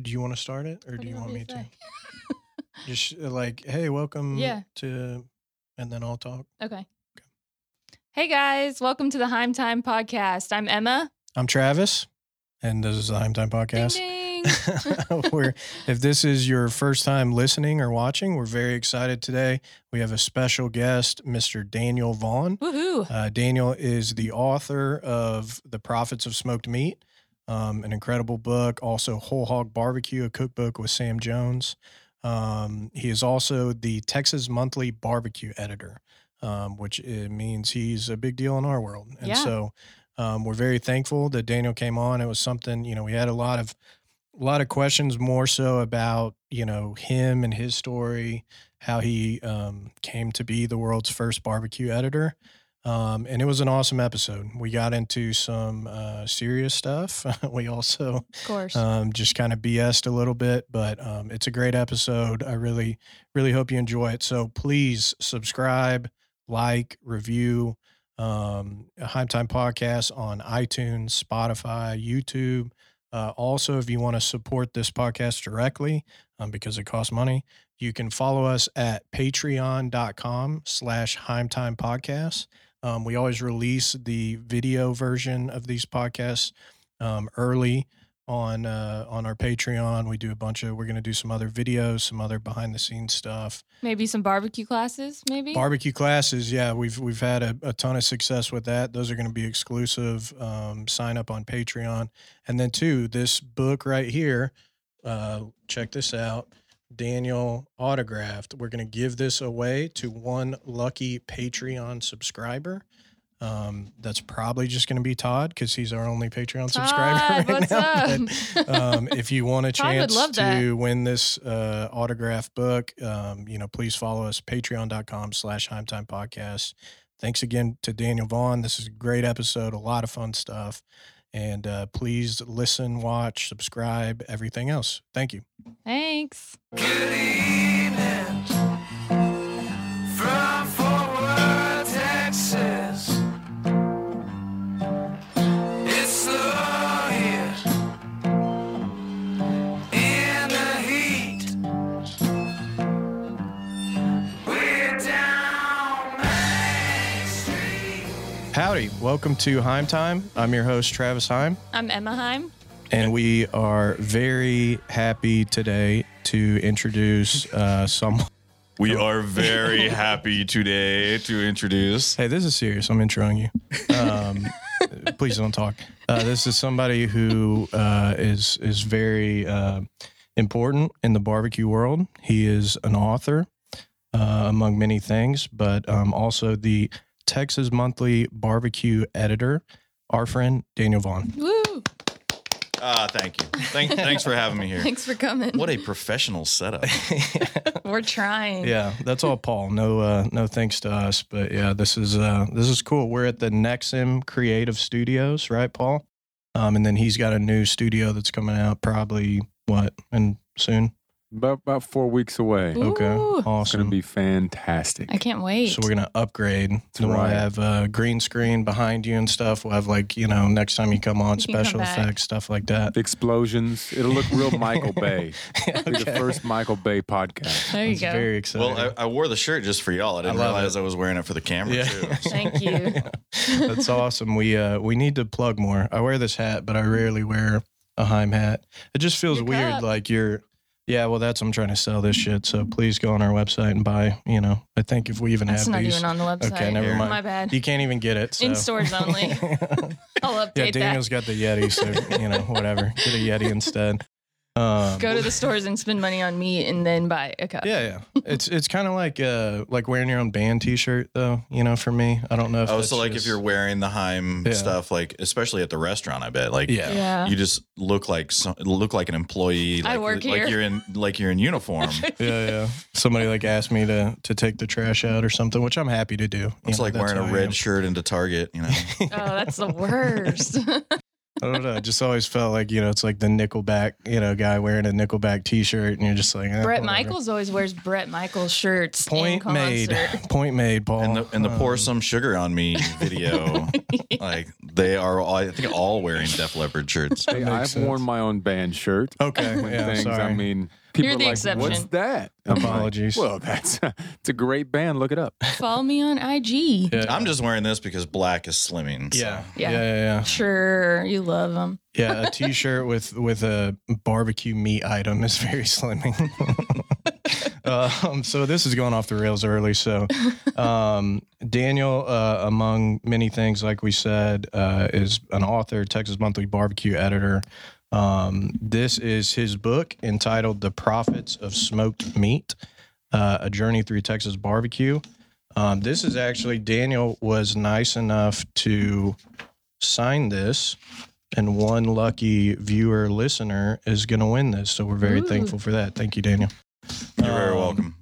do you want to start it or What do you want me to? Just uh, like, hey, welcome Yeah. to, and then I'll talk. Okay. Hey guys, welcome to the Heim Time podcast. I'm Emma. I'm Travis, and this is the Time Time Podcast. Ding ding. we're, if this is your first time listening or watching, we're very excited today. We have a special guest, Mr. Daniel Vaughn. Woohoo. Uh, Daniel is the author of The Prophets of Smoked Meat, um, an incredible book. Also, Whole Hog Barbecue, a cookbook with Sam Jones. Um, he is also the Texas Monthly Barbecue editor, um, which it means he's a big deal in our world. And Yeah. so um, we're very thankful that Daniel came on. It was something, you know, we had a lot of a lot of questions more so about you know him and his story how he um, came to be the world's first barbecue editor um, and it was an awesome episode we got into some uh, serious stuff we also Of course. um, just kind of BS'd a little bit, but um, it's a great episode. I really, really hope you enjoy it. So please subscribe, like, review um, Heim Time Podcast on iTunes, Spotify, YouTube. Uh, also, if you want to support this podcast directly, um, because it costs money, you can follow us at patreon.com slash Time Podcast. Um, we always release the video version of these podcasts um, early on uh, on our Patreon. We do a bunch of. We're going to do some other videos, some other behind the scenes stuff. maybe some barbecue classes, maybe? Barbecue classes, yeah, we've we've had a, a ton of success with that. Those are going to be exclusive. Um, sign up on Patreon, and then two, this book right here. Uh, check this out. Daniel autographed. We're going to give this away to one lucky Patreon subscriber. Um, that's probably just going to be Todd because he's our only Patreon subscriber right what's now. But, up? um, if you want a chance to that. win this uh, autograph book, um, you know, please follow us, patreon.com slash Time Podcast. Thanks again to Daniel Vaughn. This is a great episode, a lot of fun stuff. And uh, please listen, watch, subscribe, everything else. Thank you. Thanks. Howdy. Welcome to Heim Time. I'm your host, Travis Heim. I'm Emma Heim. And we are very happy today to introduce uh, someone. We are very happy today to introduce. Hey, this is serious. I'm introing you. Um, please don't talk. Uh, this is somebody who uh, is is very uh, important in the barbecue world. He is an author, uh, among many things, but um, also the Texas Monthly Barbecue editor. Our friend Daniel Vaughn. Woo. Ah, thank you. Thank, thanks for having me here. Thanks for coming. What a professional setup. We're trying. Yeah, that's all Paul. No uh no thanks to us, but yeah, this is uh this is cool. We're at the Nexim Creative Studios, right, Paul? Um and then he's got a new studio that's coming out probably what and soon. About about four weeks away. Ooh. Okay. It's Awesome. gonna be fantastic. I can't wait. so we're gonna upgrade. So we'll right. have uh, green screen behind you and stuff. We'll have like you know next time you come on You can come special back. effects stuff like that. Explosions. It'll look real Michael Bay. It'll be the first Michael Bay podcast. there you That's go. very exciting. well, I, I wore the shirt just for y'all. I didn't I love realize it. I was wearing it for the camera Yeah. too. Thank you. That's awesome. We uh we need to plug more. I wear this hat, but I rarely wear a Heim hat. It just feels Your weird. cup. Like you're, yeah. Well, that's I'm trying to sell this shit. So please go on our website and buy. You know, I think if we even That's have not these, even on the website. Okay, never mind. My bad. you can't even get it. So. In stores only. I'll update yeah, Daniel's got the Yeti, so you know whatever. Get a Yeti instead. Um. Go to the stores and spend money on meat and then buy a cup. Yeah, yeah. It's it's kind of like uh like wearing your own band T-shirt though. You know, for me, I don't know if Oh, so like just- if you're wearing the Heim Yeah. stuff, like especially at the restaurant, I bet, like yeah. Yeah. you just look like some, look like an employee. I Like, work like you're in like you're in uniform. yeah, yeah. Somebody like asked me to to take the trash out or something, which I'm happy to do. It's know, like wearing a red shirt into Target. You know, Oh, that's the worst. I don't know. I just always felt like you know it's like the Nickelback you know guy wearing a Nickelback T-shirt, and you're just like eh, Bret whatever. Michaels always wears Bret Michaels shirts. in Point made. Point made, Paul. And the and the pour Um, some sugar on me video, like they are, all, I think, all wearing Def Leppard shirts. Hey, I've makes worn my own band shirt. Okay, yeah, things. sorry. I mean, people You're the are like, "What's that?" I'm like, Apologies. well, that's it's a great band. Look it up. Follow me on IG. Yeah. I'm just wearing this because black is slimming. so. Yeah. Yeah. yeah, yeah, yeah, Sure, you love them. yeah. A T-shirt with with a barbecue meat item is very slimming. um, so this is going off the rails early. So um, Daniel, uh, among many things, like we said, uh, is an author, Texas Monthly Barbecue editor. Um, this is his book entitled "The Prophets of Smoked Meat: uh, A Journey Through Texas Barbecue." Um, this is actually Daniel was nice enough to sign this, and one lucky viewer listener is going to win this. So we're very Ooh. thankful for that. Thank you, Daniel. You're very Um, welcome.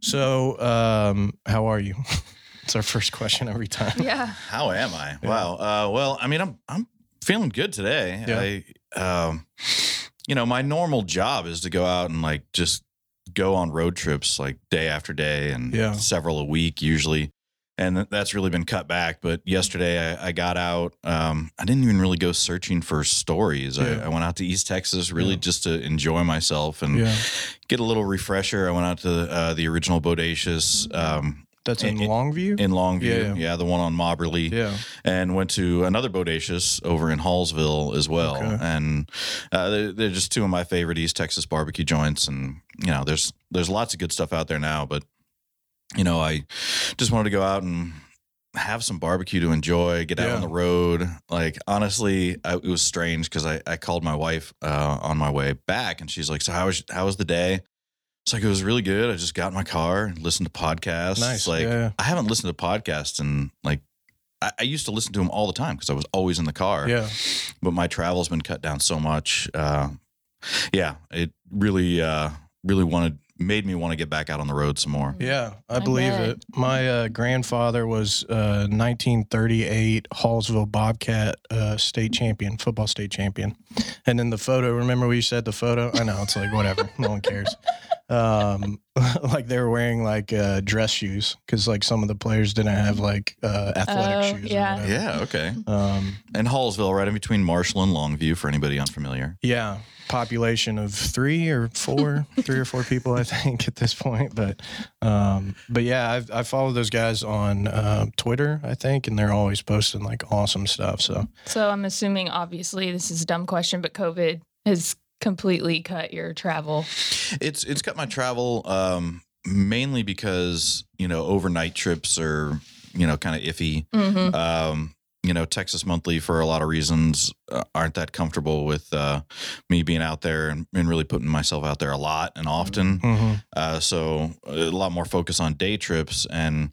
So, um, how are you? it's our first question every time. Yeah. How am I? Yeah. Wow. Uh, well, I mean, I'm I'm feeling good today. I, um, you know, my normal job is to go out and like just go on road trips like day after day and Yeah. several a week usually. And that's really been cut back. But yesterday I, I got out. Um, I didn't even really go searching for stories. Yeah. I, I went out to East Texas really Yeah. just to enjoy myself and get a little refresher. I went out to uh, the original Bodacious um, that's in In- Longview. in Longview. Yeah. Yeah. the one on Mobberly yeah, and went to another bodacious over in Hallsville as well. Okay. And uh, they're, they're just two of my favorite East Texas barbecue joints. And you know, there's there's lots of good stuff out there now, but you know, I just wanted to go out and have some barbecue to enjoy, get out Yeah. on the road. Like honestly, I, it was strange because I, I called my wife uh, on my way back, and she's like, "So how was how was the day?" It's like it was really good. I just got in my car, and listened to podcasts. Nice. Like Yeah. I haven't listened to podcasts in like I, I used to listen to them all the time because I was always in the car. yeah. But my travel's been cut down so much. Uh, yeah, it really, uh, really wanted made me want to get back out on the road some more. Yeah, I I believe bet. it. My uh, grandfather was uh, 1938 Hallsville Bobcat uh, state champion, football state champion. And then the photo, remember we said the photo? I know, it's like, whatever. no one cares. Um, like they were wearing like uh, dress shoes because like some of the players didn't have like uh, athletic Oh, shoes. yeah. Or. Yeah, okay. Um, And Hallsville, right in between Marshall and Longview, for anybody unfamiliar. yeah. Population of three or four, three or four people, I think, at this point. But, um, but yeah, I've, I follow those guys on uh, Twitter, I think, and they're always posting like awesome stuff. So So I'm assuming, obviously, this is a dumb question, but COVID has completely cut your travel. It's it's cut my travel um, mainly because you know overnight trips are you know kind of iffy. hmm um, you know, Texas Monthly for a lot of reasons uh, aren't that comfortable with uh, me being out there and, and really putting myself out there a lot and often. mhm. Uh, so a lot more focus on day trips. And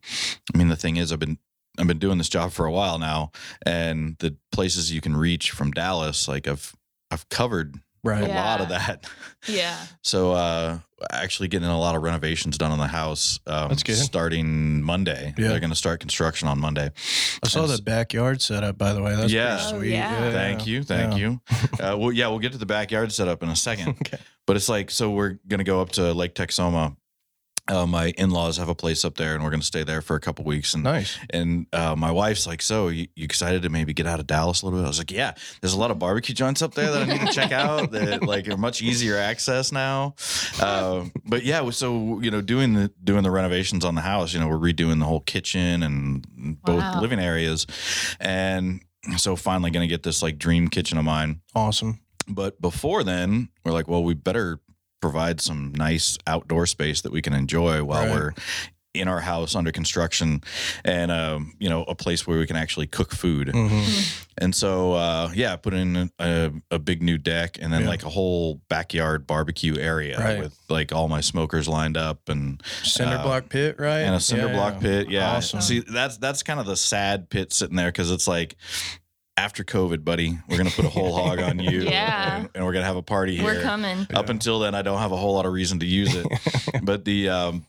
I mean, the thing is, I've been I've been doing this job for a while now, and the places you can reach from Dallas, like I've I've covered a right. Yeah. lot of that. Yeah. So uh, actually getting a lot of renovations done on the house. Um, That's good. Starting Monday, Yeah. they're going to start construction on Monday. I saw And the s- backyard setup, by the way. That's Yeah. pretty Oh, sweet. yeah. Thank you, thank Yeah. you. Uh, well, yeah, we'll get to the backyard setup in a second, Okay. but it's like so we're gonna go up to Lake Texoma. Uh, my in-laws have a place up there, and we're gonna stay there for a couple weeks. And Nice. and uh, my wife's like, "So you, you excited to maybe get out of Dallas a little bit?" I was like, "Yeah, there's a lot of barbecue joints up there that I need to check out that like are much easier access now." Uh, but yeah, so you know, doing the doing the renovations on the house, you know, we're redoing the whole kitchen and both Wow. living areas, and so finally going to get this like dream kitchen of mine. Awesome. But before then, we're like, well, we better provide some nice outdoor space that we can enjoy while Right. we're in our house under construction and um, you know a place where we can actually cook food hmm and so uh, yeah put in a, a big new deck and then Yeah. like a whole backyard barbecue area Right. with like all my smokers lined up and Cinder Uh, block pit, right? and a cinder Yeah, block yeah. pit. Yeah. Awesome. See, that's that's kind of the sad pit sitting there because it's like after COVID, buddy, we're gonna put a whole hog on you. Yeah. And, and we're gonna have a party here. We're coming. Up until then, I don't have a whole lot of reason to use it. but the um,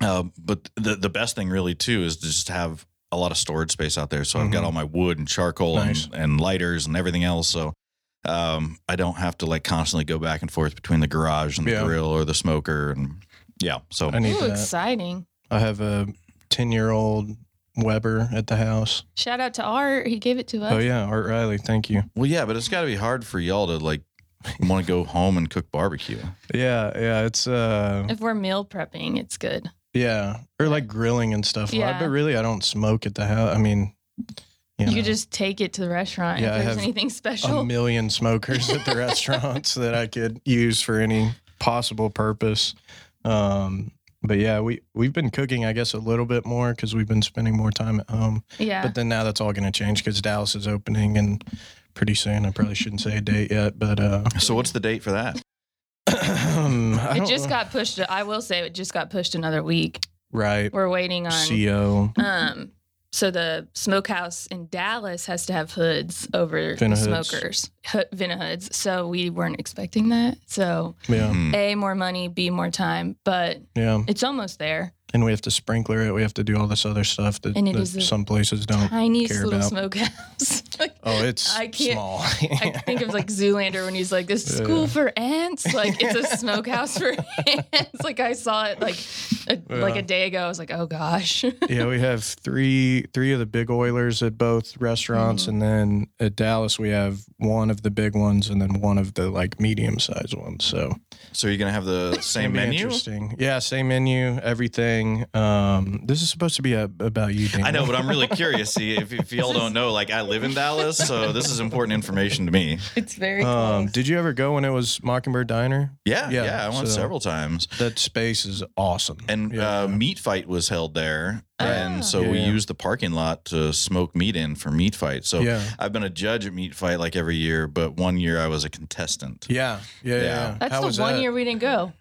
uh, but the the best thing really too is to just have a a lot of storage space out there, so I've got Mhm. all my wood and charcoal Nice. and, and lighters and everything else. So um, I don't have to like constantly go back and forth between the garage and the Yeah. grill or the smoker, and yeah. So I need Ooh, that. exciting. I have a 10 year old Weber at the house. Shout out to Art. He gave it to us. Oh, yeah. Art Riley. Thank you. well, yeah, but it's got to be hard for y'all to like want to go home and cook barbecue. Yeah. Yeah. It's, uh, If we're meal prepping, it's good. yeah. Or like grilling and stuff. Well, Yeah. But really, I don't smoke at the house. I mean, you, You, just take it to the restaurant Yeah, if there's have anything a million smokers at the restaurants that I could use for any possible purpose. Um, but yeah, we we've been cooking, I guess, a little bit more because we've been spending more time at home. yeah. But then now that's all going to change because Dallas is opening, and pretty soon. I probably shouldn't say a date yet, but uh, So what's the date for that? I it just know. got pushed. I will say it just got pushed another week. right. We're waiting on. CO Um, so the smokehouse in Dallas has to have hoods over the Vina hoods. smokers, Ho- Vina hoods. So we weren't expecting that. So yeah, Hmm. a more money, b more time, but yeah, it's almost there. And we have to sprinkler it. We have to do all this other stuff that, And it that is some places don't. Tiniest care little about. smokehouse. Like, Oh, it's I can't- small. I think of like Zoolander when he's like, "This is school Yeah. for ants." Like it's a smokehouse for ants. Like I saw it like a, like a day ago. I was like, "Oh gosh." yeah, we have three three of the big oilers at both restaurants, Mhm. and then at Dallas we have one of the big ones, and then one of the like medium sized ones. So So you're gonna have the same menu? Interesting. Yeah, same menu, everything. Um, this is supposed to be a, about you, Dan. I know, but I'm really curious. See, if, if y'all don't know, like I live in Dallas, so this is important information to me. it's very Um, did you ever go when it was Mockingbird Diner? Yeah, yeah, Yeah, I went so- several times. That space is awesome. And Yeah. uh, Meat Fight was held there. And ah. so we Yeah. used the parking lot to smoke meat in for Meat Fight. So yeah, I've been a judge at Meat Fight like every year, but one year I was a contestant. yeah, yeah, yeah. Yeah. That's How the was one that? year we didn't go.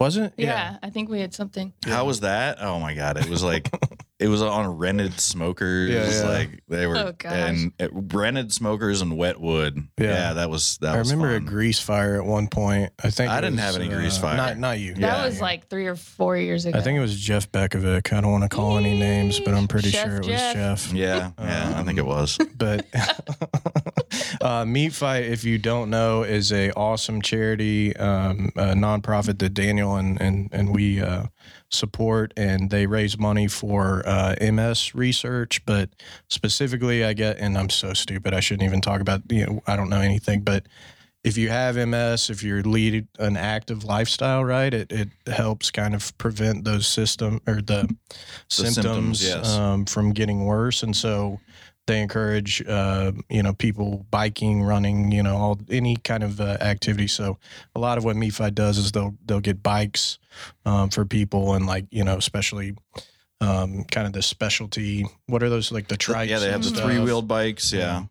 Was it? Yeah. I think we had something. How was that? Oh my god, it was like it was on rented smokers. Yeah, yeah. Like they were Oh, gosh. and uh, rented smokers and wet wood. Yeah. Yeah, that was that was I was remember a grease fire at one point. I think I didn't was, have any grease uh, fire. Not not you. That Yeah. was like three or four years ago. I think it was Jeff Bekovic. I don't want to call any names, but I'm pretty Chef sure it was Jeff. Jeff. Yeah, yeah, I think it was. But uh, Meat Fight, if you don't know, is a awesome charity, um, a nonprofit that Daniel and and and we uh, support, and they raise money for uh, MS research. But specifically, I get, and I'm so stupid, I shouldn't even talk about. You know, I don't know anything, but if you have MS, if you're lead an active lifestyle, right, it, it helps kind of prevent those system or the, symptoms, symptoms, yes. um, from getting worse. And so they encourage, uh, you know, people biking, running, you know, all any kind of uh, activity. So a lot of what Meat Fight does is they'll they'll get bikes um, for people and like you know, especially. Um, kind of the specialty. What are those like the trikes? yeah, they have the three wheeled bikes. Yeah. Yeah.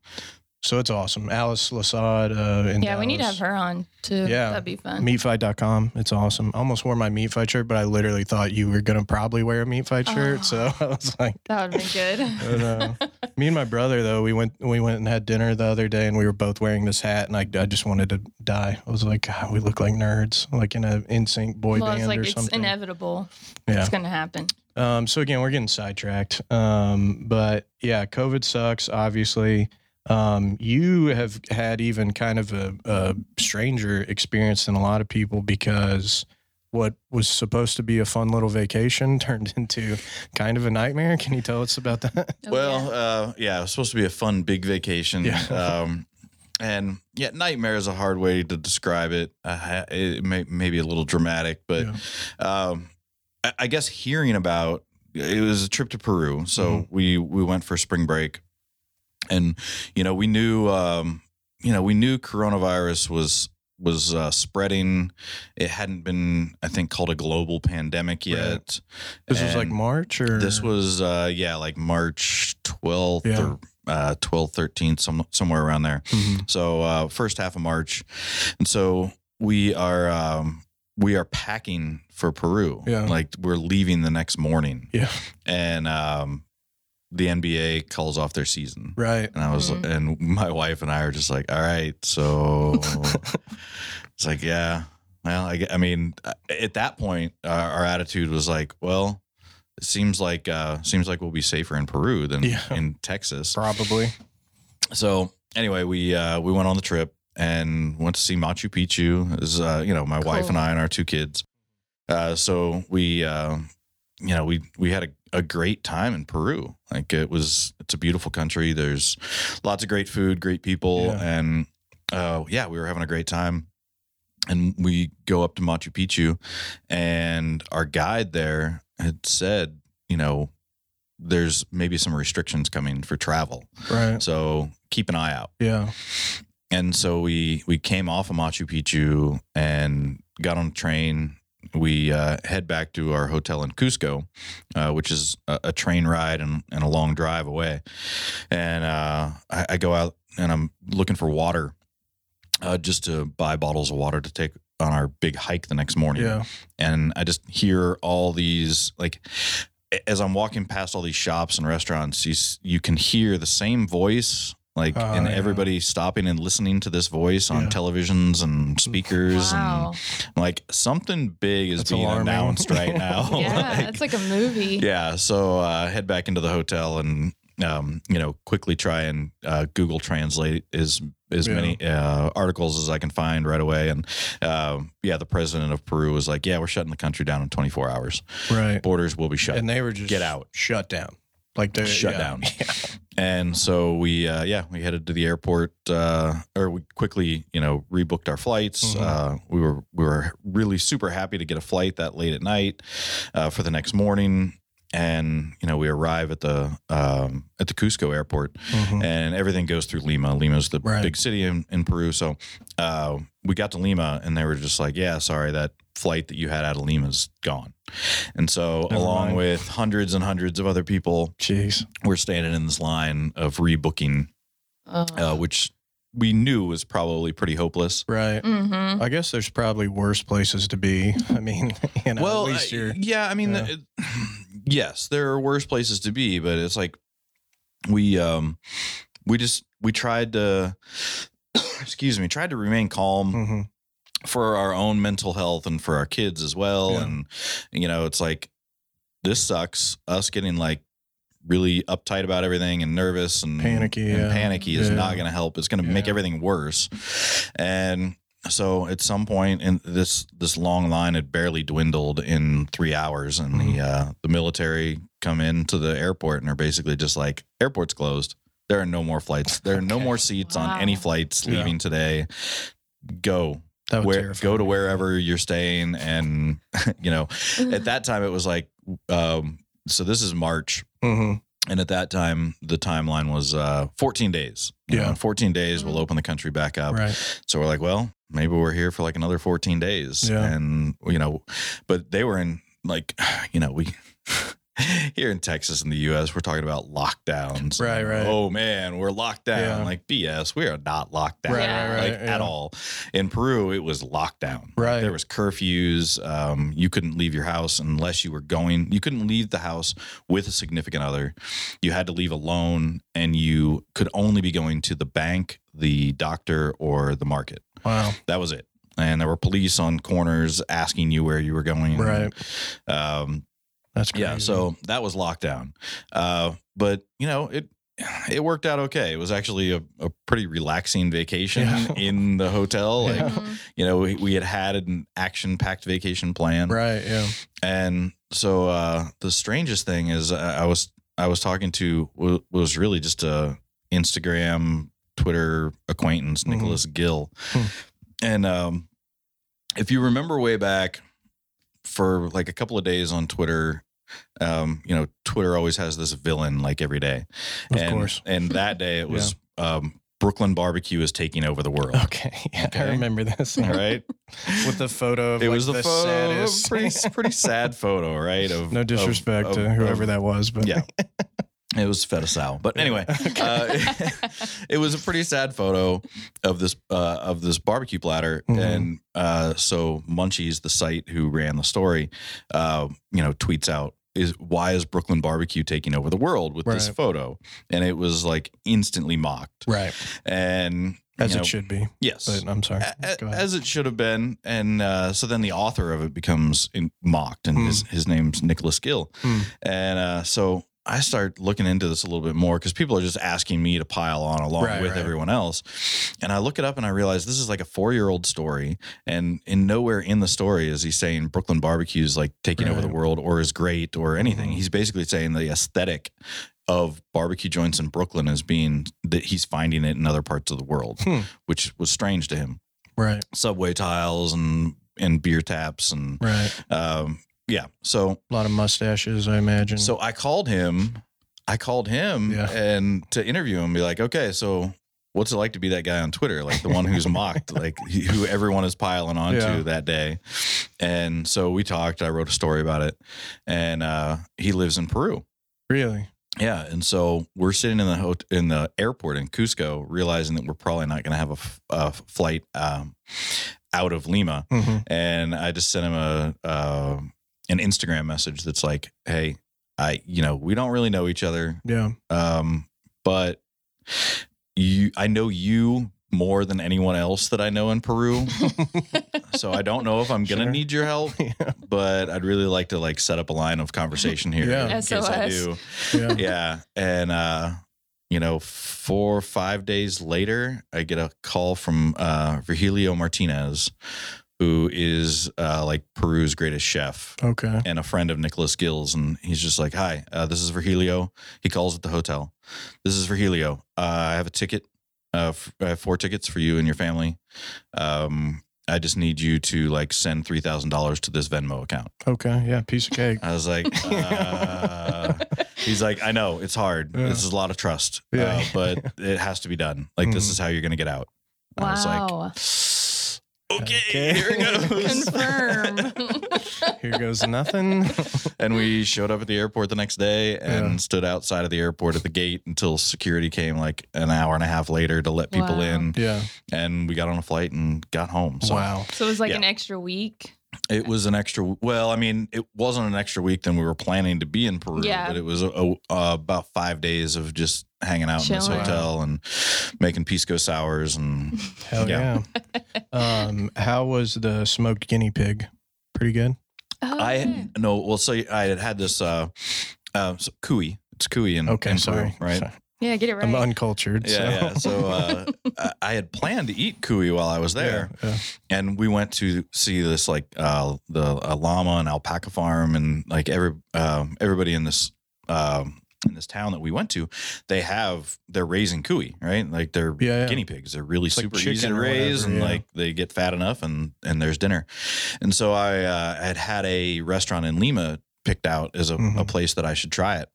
So it's awesome. Alice Laussade. Uh, in yeah, we need to have her on too. Yeah. That'd be fun. Meatfight.com. It's awesome. I almost wore my meat fight shirt, but I literally thought you were gonna probably wear a meat fight shirt. So I was like, That would be good. but, uh, me and my brother though, we went we went and had dinner the other day, and we were both wearing this hat, and I, I just wanted to die. I was like, God, we look like nerds, like in a NSYNC boy well, band it's like or it's something. inevitable. Yeah. It's gonna happen. Um, so again, we're getting sidetracked. Um, but yeah, COVID sucks, obviously. Um, you have had even kind of a, a stranger experience than a lot of people because what was supposed to be a fun little vacation turned into kind of a nightmare. Can you tell us about that? Oh, well, yeah. uh, yeah, it was supposed to be a fun big vacation. Yeah. um, and yeah, nightmare is a hard way to describe it. Uh, it may, may be a little dramatic, but um, I, I guess hearing about it was a trip to Peru. So Mhm. we we went for spring break, and you know we knew um, you know we knew coronavirus was was uh, spreading. It hadn't been, I think, called a global pandemic Right. yet. This was like March or this was uh yeah, like March 12th Yeah. or uh 12th, 13th, some somewhere around there. Mhm. So uh first half of March. And so we are um we are packing for Peru. Yeah. Like we're leaving the next morning. Yeah. And um the NBA calls off their season. right. And I was Mhm. and my wife and I are just like, all right, so it's like, yeah. Well, I, I mean, uh, at that point, our, our attitude was like, well, it seems like uh, seems like we'll be safer in Peru than Yeah. in Texas. Probably. So anyway, we uh, we went on the trip and went to see Machu Picchu. As uh, you know, my wife and I and our two kids. Uh, so we, uh, you know, we we had a, a great time in Peru. Like it was, it's a beautiful country. There's lots of great food, great people, Yeah. and uh, yeah, we were having a great time. And we go up to Machu Picchu, and our guide there had said, you know, there's maybe some restrictions coming for travel. Right. So keep an eye out. Yeah. And so we we came off of Machu Picchu and got on a train. We uh, head back to our hotel in Cusco, uh, which is a, a train ride and, and a long drive away. And uh, I, I go out and I'm looking for water, uh, just to buy bottles of water to take on our big hike the next morning Yeah. and I just hear all these like as I'm walking past all these shops and restaurants, you you can hear the same voice. Like Oh, and yeah. everybody stopping and listening to this voice on Yeah. televisions and speakers Wow. and like something big is That's being alarming. announced right now. Yeah, Like, it's like a movie. yeah. So uh, head back into the hotel and um, you know quickly try and uh, Google Translate as as Yeah. many uh, articles as I can find right away. And um yeah, the president of Peru was like, "Yeah, we're shutting the country down in 24 hours. Right. Borders will be shut." And they were just Get out. shut down. Like they Shut yeah. down. And so we, uh, yeah, we headed to the airport, uh, or we quickly, you know, rebooked our flights. Mhm. Uh, we were we were really super happy to get a flight that late at night uh, for the next morning. And you know, we arrive at the um, at the Cusco airport, Mhm. and everything goes through Lima. Lima's the Right. big city in, in Peru. So uh, we got to Lima, and they were just like, "Yeah, sorry, that flight that you had out of Lima's gone." And so, Never along mind. with hundreds and hundreds of other people, Jeez. we're standing in this line of rebooking, Oh. uh, which we knew was probably pretty hopeless. Right. hmm I guess there's probably worse places to be. I mean, you know, well, at least uh, you're. yeah, I mean, yeah. it- yes, there are worse places to be, but it's like we um we just we tried to excuse me tried to remain calm Mhm. For our own mental health and for our kids as well Yeah. and you know it's like this sucks us getting like really uptight about everything and nervous and Panicky, and yeah. panicky is Yeah. not going to help it's going to make everything worse and so at some point in this this long line had barely dwindled in three hours and Mm-hmm. the uh the military come into the airport and are basically just like airport's closed there are no more flights there are no more seats on any flights Yeah. leaving today go That would where go to wherever you're staying and you know at that time it was like um so this is march Mhm. and at that time the timeline was uh 14 days You Yeah. in 14 days we'll Mhm. open the country back up Right. so we're like well maybe we're here for like another 14 days Yeah. and you know but they were in like you know we here in Texas in the US we're talking about lockdowns Right, right. oh man we're locked down Yeah. like BS we are not locked down Right, Yeah. right, right. like yeah. at all in Peru it was lockdown Right. there was curfews um, you couldn't leave your house unless you were going you couldn't leave the house with a significant other you had to leave alone and you could only be going to the bank the doctor or the market Wow. that was it and there were police on corners asking you where you were going Right. um, That's crazy. yeah so that was lockdown uh, but you know it it worked out okay it was actually a, a pretty relaxing vacation Yeah. in the hotel like Yeah. Mhm. you know we, we had had an action packed vacation plan Right. Yeah. and so uh the strangest thing is uh, i was i was talking to wa- was really just a instagram twitter acquaintance Mhm. nicholas gill Hmm. and um if you remember way back for like a couple of days on twitter um you know twitter always has this villain like every day Of and, course. and that day it was um brooklyn barbecue is taking over the world Okay. Yeah, I remember this. all right With the photo of it like, was the, the photo, saddest. pretty pretty sad photo, right? Of no disrespect of- to of- whoever of- that was, but Yeah, it was Fedasal. But anyway, uh, it was a pretty sad photo of this uh, of this barbecue platter, Mhm. and uh, so Munchies, the site who ran the story, uh, you know, tweets out. Is why is Brooklyn barbecue taking over the world with this photo? And it was like instantly mocked. right. And as you it should be. Yes. But I'm sorry. A- as it should have been, and uh, so then the author of it becomes in, mocked, and his his name's Nicholas Gill, Hmm. and uh, so I start looking into this a little bit more because people are just asking me to pile on along Right, with right. everyone else, and I look it up and I realize this is like a four year old story, and in nowhere in the story is he saying Brooklyn barbecue is like taking over the world or is great or anything. Mhm. He's basically saying the aesthetic of barbecue joints in Brooklyn is being that he's finding it in other parts of the world, Hmm. which was strange to him right. subway tiles and and beer taps and Right. um yeah so A lot of mustaches, I imagine. so i called him i called him Yeah. and to interview him be like okay so what's it like to be that guy on twitter like the one who's mocked like who everyone is piling onto Yeah. that day and so we talked i wrote a story about it and uh he lives in peru really. yeah, and so we're sitting in the hot- in the airport in Cusco, realizing that we're probably not going to have a, f- a flight um, out of Lima, Mhm. and I just sent him a uh, an Instagram message that's like, "Hey, I you know we don't really know each other, Yeah. um, but you I know you more than anyone else that I know in Peru, so I don't know if I'm gonna Sure. need your help, yeah. but I'd really like to like set up a line of conversation here Yeah. in case I SOS. do." Yeah. yeah and uh you know four or five days later i get a call from uh virgilio martinez who is uh like peru's greatest chef Okay. and a friend of nicholas gills and he's just like hi uh, this is virgilio he calls at the hotel this is virgilio uh, i have a ticket uh, f- I have four tickets for you and your family um I just need you to like send three thousand dollars to this Venmo account. Okay. Yeah. Piece of cake. I was like, uh, he's like, I know it's hard. Yeah. This is a lot of trust, Yeah. uh, but it has to be done. Like this Mhm. is how you're gonna get out. And I was Wow. like, okay, Okay. here it goes. Confirm. Here goes nothing. and we showed up at the airport the next day and Yeah. stood outside of the airport at the gate until security came like an hour and a half later to let people Wow. in. yeah. And we got on a flight and got home. So wow. so it was like Yeah. an extra week. It was an extra. Well, I mean, it wasn't an extra week than we were planning to be in Peru, Yeah. but it was a, a, uh, about five days of just hanging out in this Chilling. hotel and making pisco sours and Hell yeah. um, how was the smoked guinea pig? Pretty good. Oh, I yeah. no. Well, so I had had this uh, uh, so cuy. It's cuy in, Okay. in sorry. Peru, right? Sorry. Yeah, get it right. I'm uncultured. Yeah, so. yeah. So uh, I- I had planned to eat cuy while I was there, Yeah, yeah. and we went to see this like uh, the a llama and alpaca farm, and like every um, everybody in this um, in this town that we went to, they have they're raising cuy, right? Like they're Yeah, yeah. guinea pigs. They're really It's like super easy to raise, whatever, and yeah. like they get fat enough, and and there's dinner. And so I uh, had had a restaurant in Lima picked out as a, a Mhm. place that I should try it,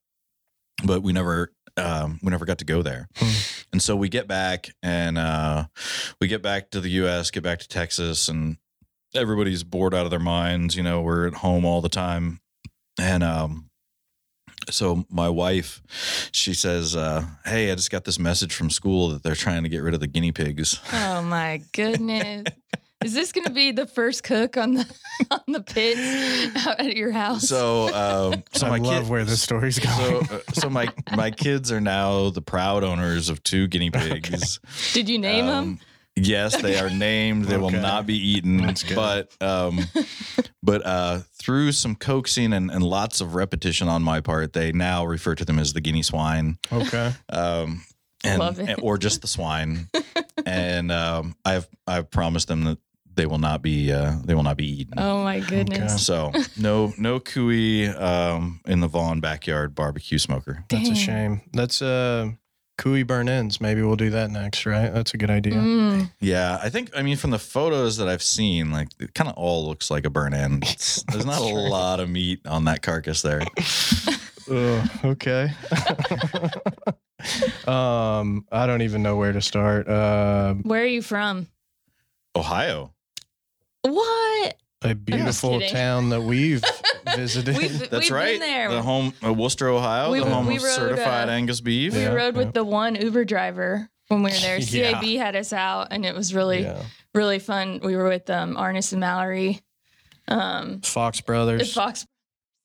but we never um, we never got to go there. Hmm. And so we get back and uh, we get back to the U.S., get back to Texas, and everybody's bored out of their minds. You know, we're at home all the time, and um, so my wife, she says, uh, "Hey, I just got this message from school that they're trying to get rid of the guinea pigs." Oh my goodness. Is this going to be the first cook on the on the pits out at your house? So, um, so I my love kid, where this story's So, going. uh, so my my kids are now the proud owners of two guinea pigs. Did you name them? Um, Yes, they are named. They will not be eaten. But um, but uh, through some coaxing and, and lots of repetition on my part, they now refer to them as the guinea swine, okay. um, and Love it. or just the swine. and um, I've I've promised them that they will not be uh, they will not be eaten. Oh my goodness. So no no cuy um, in the Vaughn backyard barbecue smoker. That's a shame. That's uh Cuy burn ins. Maybe we'll do that next, right? That's a good idea. Mm. Yeah, I think I mean from the photos that I've seen, like it kind of all looks like a burn end. There's not a lot of meat on that carcass there. Ugh, okay. um, I don't even know where to start. Uh, Where are you from? Ohio. What? a beautiful town that we've visited. We've, That's we've right. Been there. The home uh, Wooster, Ohio, We- the home we of rode, certified uh, Angus beef. we Yeah, rode with yeah. the one Uber driver when we were there. Yeah. CAB had us out, and it was really, yeah. really fun. We were with um, Arnis and Mallory. Um, Fox the Brothers. Fox.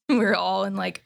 We were all in like,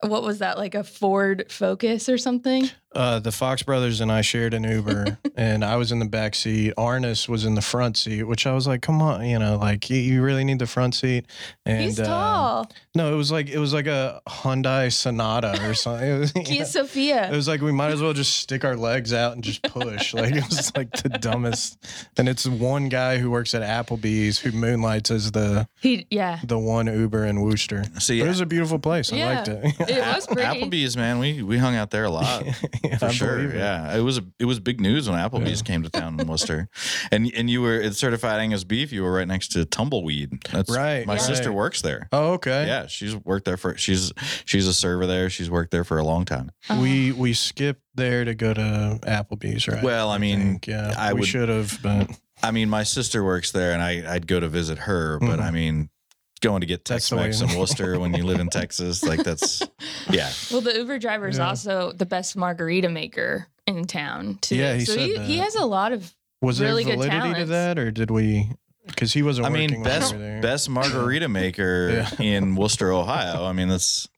what was that? Like a Ford Focus or something? Uh, the Fox brothers and I shared an Uber, and I was in the back seat. Arnis was in the front seat, which I was like, "Come on, you know, like you, you really need the front seat." And He's uh, tall. no, it was like it was like a Hyundai Sonata or something. It was, Kia it Sephia. was like we might as well just stick our legs out and just push. like it was like the dumbest. And it's one guy who works at Applebee's who moonlights as the He, yeah. the one Uber in Wooster. See, But it was a beautiful place. I Yeah. liked it. It was pretty. Applebee's, man, we we hung out there a lot. Yeah, For sure, yeah. It was a, it was big news when Applebee's Yeah. came to town in Wooster, and and you were at certified Angus beef. You were right next to Tumbleweed. That's Right, My right. sister works there. Oh, okay. Yeah, she's worked there for she's she's a server there. She's worked there for a long time. Uh-huh. We we skipped there to go to Applebee's, right? Well, I mean, think, yeah, I we would- should have, but I mean, my sister works there, and I I'd go to visit her, but Mhm. I mean, going to get Tex Mex in Wooster when you live in Texas, like that's yeah. Well, the Uber driver is Yeah. also the best margarita maker in town too. Yeah, he so said he, he has a lot of. was Really there good validity to that, or did we? Because he wasn't. I mean, when best there. best margarita maker Yeah. in Wooster, Ohio. I mean, that's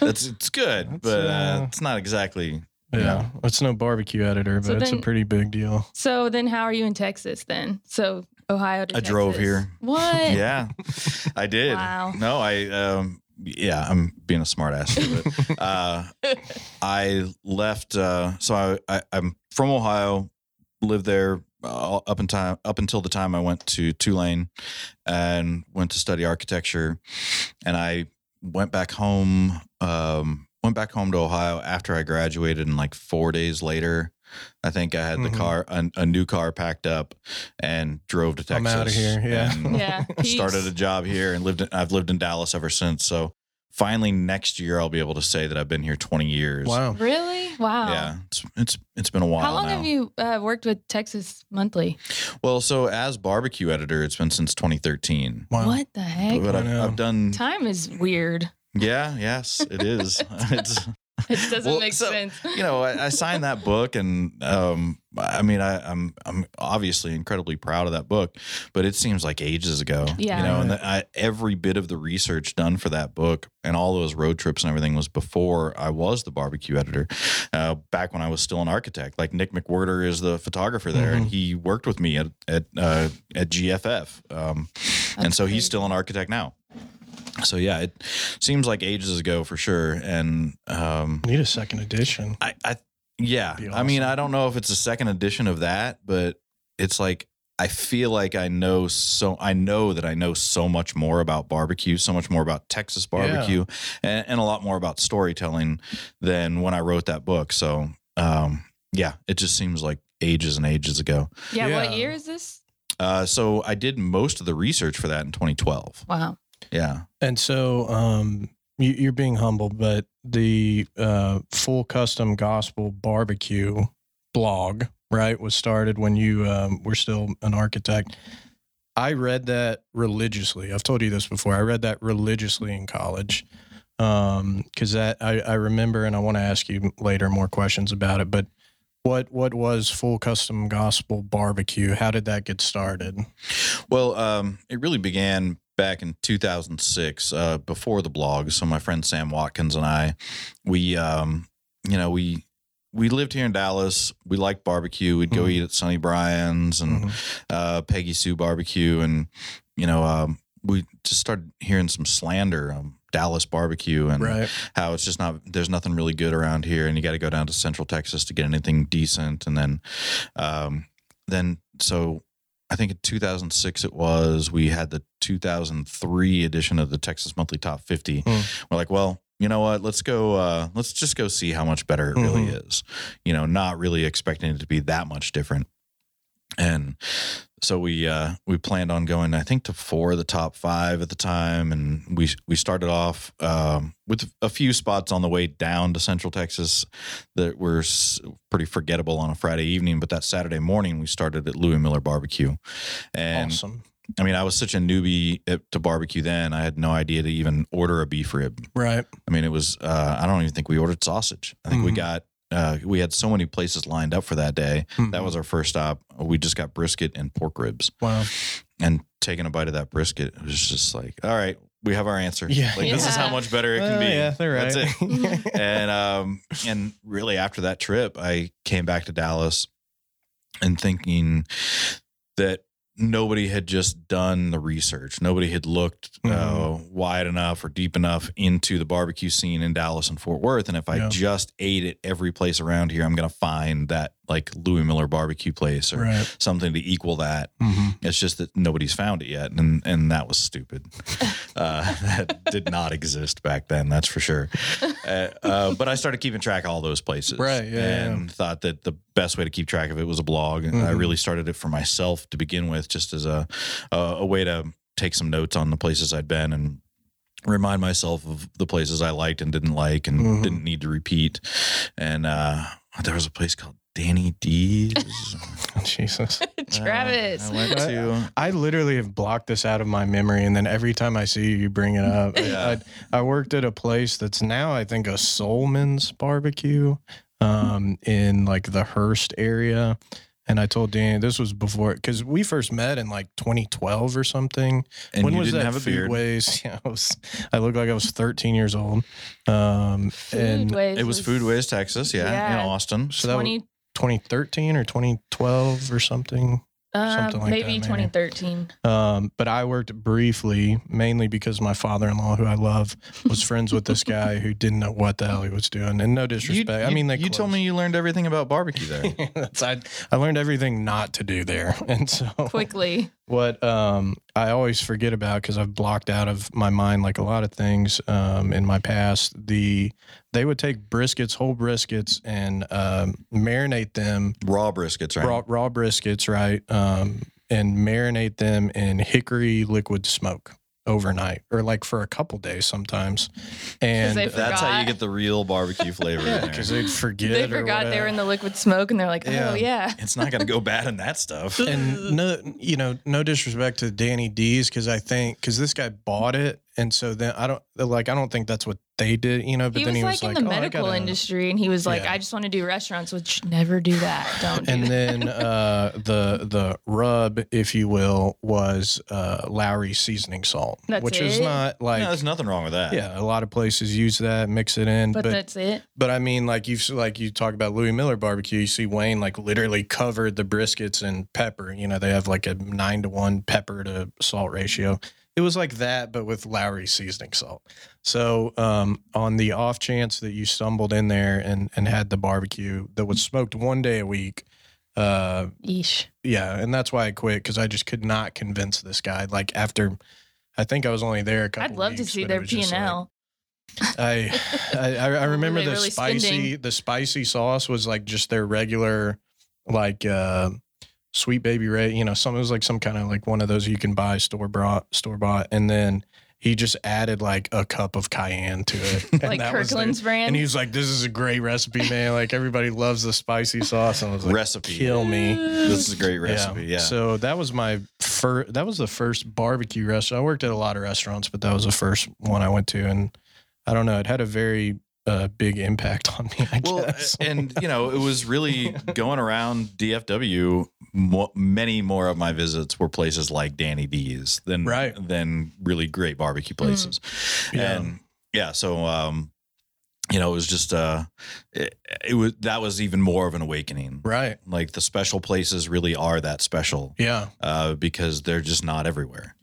that's it's good, That's, but uh, uh, it's not exactly. Yeah, Yeah. it's no barbecue editor, but So it's a pretty big deal. So then, how are you in Texas then? So Ohio to I drove here. What? Yeah, I did. Wow. No, I um yeah, I'm being a smart ass to it. uh, I left. Uh, so I, I I'm from Ohio, lived there uh, up in time up until the time I went to Tulane and went to study architecture, and I went back home. Um, went back home to Ohio after I graduated, and like four days later. I think I had the Mhm. car, a, a new car packed up, and drove to Texas. I'm outta here, yeah. and Yeah. started a job here and lived. In, I've lived in Dallas ever since. So finally, next year I'll be able to say that I've been here 20 years. Wow. Really? Wow. Yeah, it's it's it's been a while How long now. have you uh, worked with Texas Monthly? well, so as barbecue editor, it's been since 2013. Wow. What the heck? But I I've. I've done. Time is weird. Yeah. Yes, it is. it's It doesn't Well, make so, sense. you know, I, I signed that book, and um, I mean, I, I'm I'm obviously incredibly proud of that book, but it seems like ages ago. Yeah. you know, and the, I, every bit of the research done for that book and all those road trips and everything was before I was the barbecue editor. Uh, back when I was still an architect, like Nick McWhirter is the photographer there, and Mhm. he worked with me at at uh, at GFF, um, and That's so he's still an architect now. So yeah, it seems like ages ago for sure, and um, Need a second edition. I, I yeah. Be I mean. I don't know if it's a second edition of that, but it's like I feel like I know so I know that I know so much more about barbecue, so much more about Texas barbecue, and, and a lot more about storytelling than when I wrote that book. So um, yeah, it just seems like ages and ages ago. Yeah, What year is this? Uh, so I did most of the research for that in 2012. Wow. Yeah. And so, um, you, you're being humble, but the uh, full custom gospel barbecue blog, right, was started when you um, were still an architect. I read that religiously. I've told you this before. I read that religiously in college because that I, I remember, and I want to ask you later more questions about it. But what what was full custom gospel barbecue? How did that get started? Well, um, it really began back in 2006, uh, before the blog. So my friend Sam Watkins and I, we, um, you know, we we lived here in Dallas. We liked barbecue. We'd go Mhm. eat at Sonny Bryan's and Mhm. uh, Peggy Sue Barbecue, and you know, um, we just started hearing some slander. Um, Dallas barbecue and Right. how it's just not there's nothing really good around here and you got to go down to central texas to get anything decent and then um then so i think in 2006 it was we had the 2003 edition of the texas monthly top 50 Hmm. we're like well you know what? Let's go uh let's just go see how much better it really is. You know not really expecting it to be that much different. And so we uh, we planned on going, I think, to four of the top five at the time, and we we started off um, with a few spots on the way down to Central Texas that were pretty forgettable on a Friday evening. But that Saturday morning, we started at Louie Mueller Barbecue, and awesome. I mean, I was such a newbie at, to barbecue then; I had no idea to even order a beef rib. Right. I mean, it was uh, I don't even think we ordered sausage. I think we Mhm. got. Uh, we had so many places lined up for that day. That Mhm. was our first stop. We just got brisket and pork ribs wow. and taking a bite of that brisket, it was just like, all right, we have our answer. Yeah. like this is how much better it can Oh, be. yeah, they're right. That's it. and um and really after that trip i came back to dallas and thinking that nobody had just done the research nobody had looked uh, Mhm. wide enough or deep enough into the barbecue scene in dallas and fort worth and if i Yeah. just ate at every place around here i'm going to find that like louie mueller barbecue place or right. something to equal that hmm it's just that nobody's found it yet, and and that was stupid. Uh, that did not exist back then, that's for sure. Uh, uh, but I started keeping track of all those places, Right, yeah, yeah. and thought that the best way to keep track of it was a blog. And I Mhm. really started it for myself to begin with, just as a a, a way to take some notes on the places I'd been and remind myself of the places I liked and didn't like and Mhm. didn't need to repeat. And uh, there was a place called Danny D's. Jesus. Travis. Uh, I went to. I literally have blocked this out of my memory, and then every time I see you, you bring it up. Yeah. I, I worked at a place that's now, I think, a Soulman's barbecue um, in like the Hurst area. And I told Danny this was before because we first met in like 2012 or something. And when you was didn't that have a beard. Foodways? Yeah, I was. I looked like I was 13 years old. Um, and Foodways It was food Foodways, Texas, yeah, Yeah. in Austin. so that was 20, 2013 or 2012 or something. uh, something like maybe that, maybe. 2013. Um, but I worked briefly, mainly because my father-in-law, who I love, was friends with this guy who didn't know what the hell he was doing. And no disrespect, I mean, they you told me you learned everything about barbecue there. That's, I, I learned everything not to do there. And so Quickly. what um, I always forget about because I've blocked out of my mind like a lot of things um, in my past. The they would take briskets, whole briskets, and um, marinate them Raw briskets, right? raw, raw briskets, right? Um, and marinate them in hickory liquid smoke overnight, or like for a couple days sometimes. And That's how you get the real barbecue flavor. yeah, in there. because they'd forget. They forgot they were in the liquid smoke and they're like, Yeah. oh, yeah. it's not going to go bad in that stuff. and no, you know, no disrespect to Danny D's because I think because this guy bought it, and so then I don't like I don't think that's what they did, you know. But he then was he was like was in like, the "Oh, I medical industry and he was like, Yeah. I just want to do restaurants, which never do that. Don't do And that. then uh, the the rub, if you will, was uh, Lawry seasoning salt, That's which is not like no, there's nothing wrong with that. yeah, a lot of places use that, mix it in, but, but that's it. But I mean, like you like you talk about Louie Mueller barbecue. You see Wayne like literally covered the briskets in pepper. You know, they have like a nine to one pepper to salt ratio. It was like that, but with Lawry seasoning salt. So, um, on the off chance that you stumbled in there and and had the barbecue that was smoked one day a week, uh, Yeesh. yeah, and that's why I quit because I just could not convince this guy. Like after, I think I was only there a couple. I'd love to see their P and L. I I, I I remember the really spicy spending? the spicy sauce was like just their regular like uh sweet baby ray you know some it was like some kind of like one of those you can buy store bought store bought and then he just added like a cup of cayenne to it and Like that was their- Kirkland's brand. and he was like this is a great recipe man like everybody loves the spicy sauce and I was like Recipe. kill me This is a great recipe. Yeah. so that was my first. That was the first barbecue restaurant. I worked at a lot of restaurants, but that was the first one I went to, and I don't know. It had a very uh, big impact on me. I well, guess. and you know, it was really going around DFW. Mo- many more of my visits were places like Danny D's than Right. than really great barbecue places. Yeah. And yeah, so um, you know, it was just uh, it, it was that was even more of an awakening. right. Like the special places really are that special Yeah. uh, because they're just not everywhere.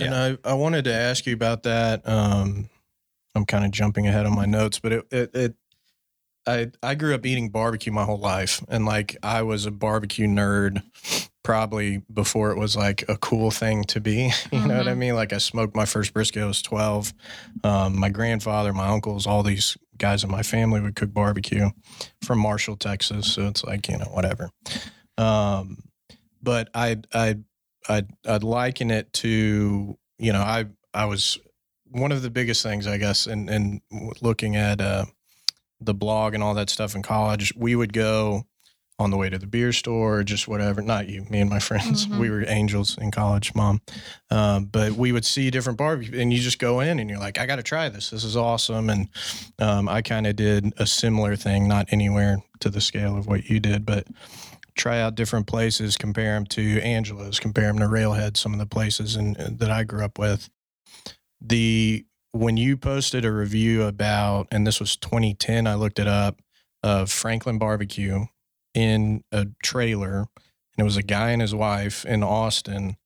And I, I wanted to ask you about that. Um, I'm kind of jumping ahead on my notes, but it, it, it I, I grew up eating barbecue my whole life. And like, I was a barbecue nerd probably before it was like a cool thing to be. You know what I Mhm. mean? Like I smoked my first brisket, I was 12. Um, my grandfather, my uncles, all these guys in my family would cook barbecue from Marshall, Texas. So it's like, you know, whatever. Um, but I, I, I'd, I'd liken it to, you know, I, I was one of the biggest things, I guess, in, in looking at, uh, the blog and all that stuff in college, we would go on the way to the beer store, or just whatever. Not you, me and my friends. Mhm. We were angels in college, mom. Um, but we would see different barbecue, and you just go in and you're like, I got to try this. This is awesome. And um, I kind of did a similar thing, not anywhere to the scale of what you did, but try out different places, compare them to Angelo's, compare them to Railhead, some of the places and that I grew up with. The when you posted a review about, and this was 2010, I looked it up, of Franklin Barbecue in a trailer, and it was a guy and his wife in Austin.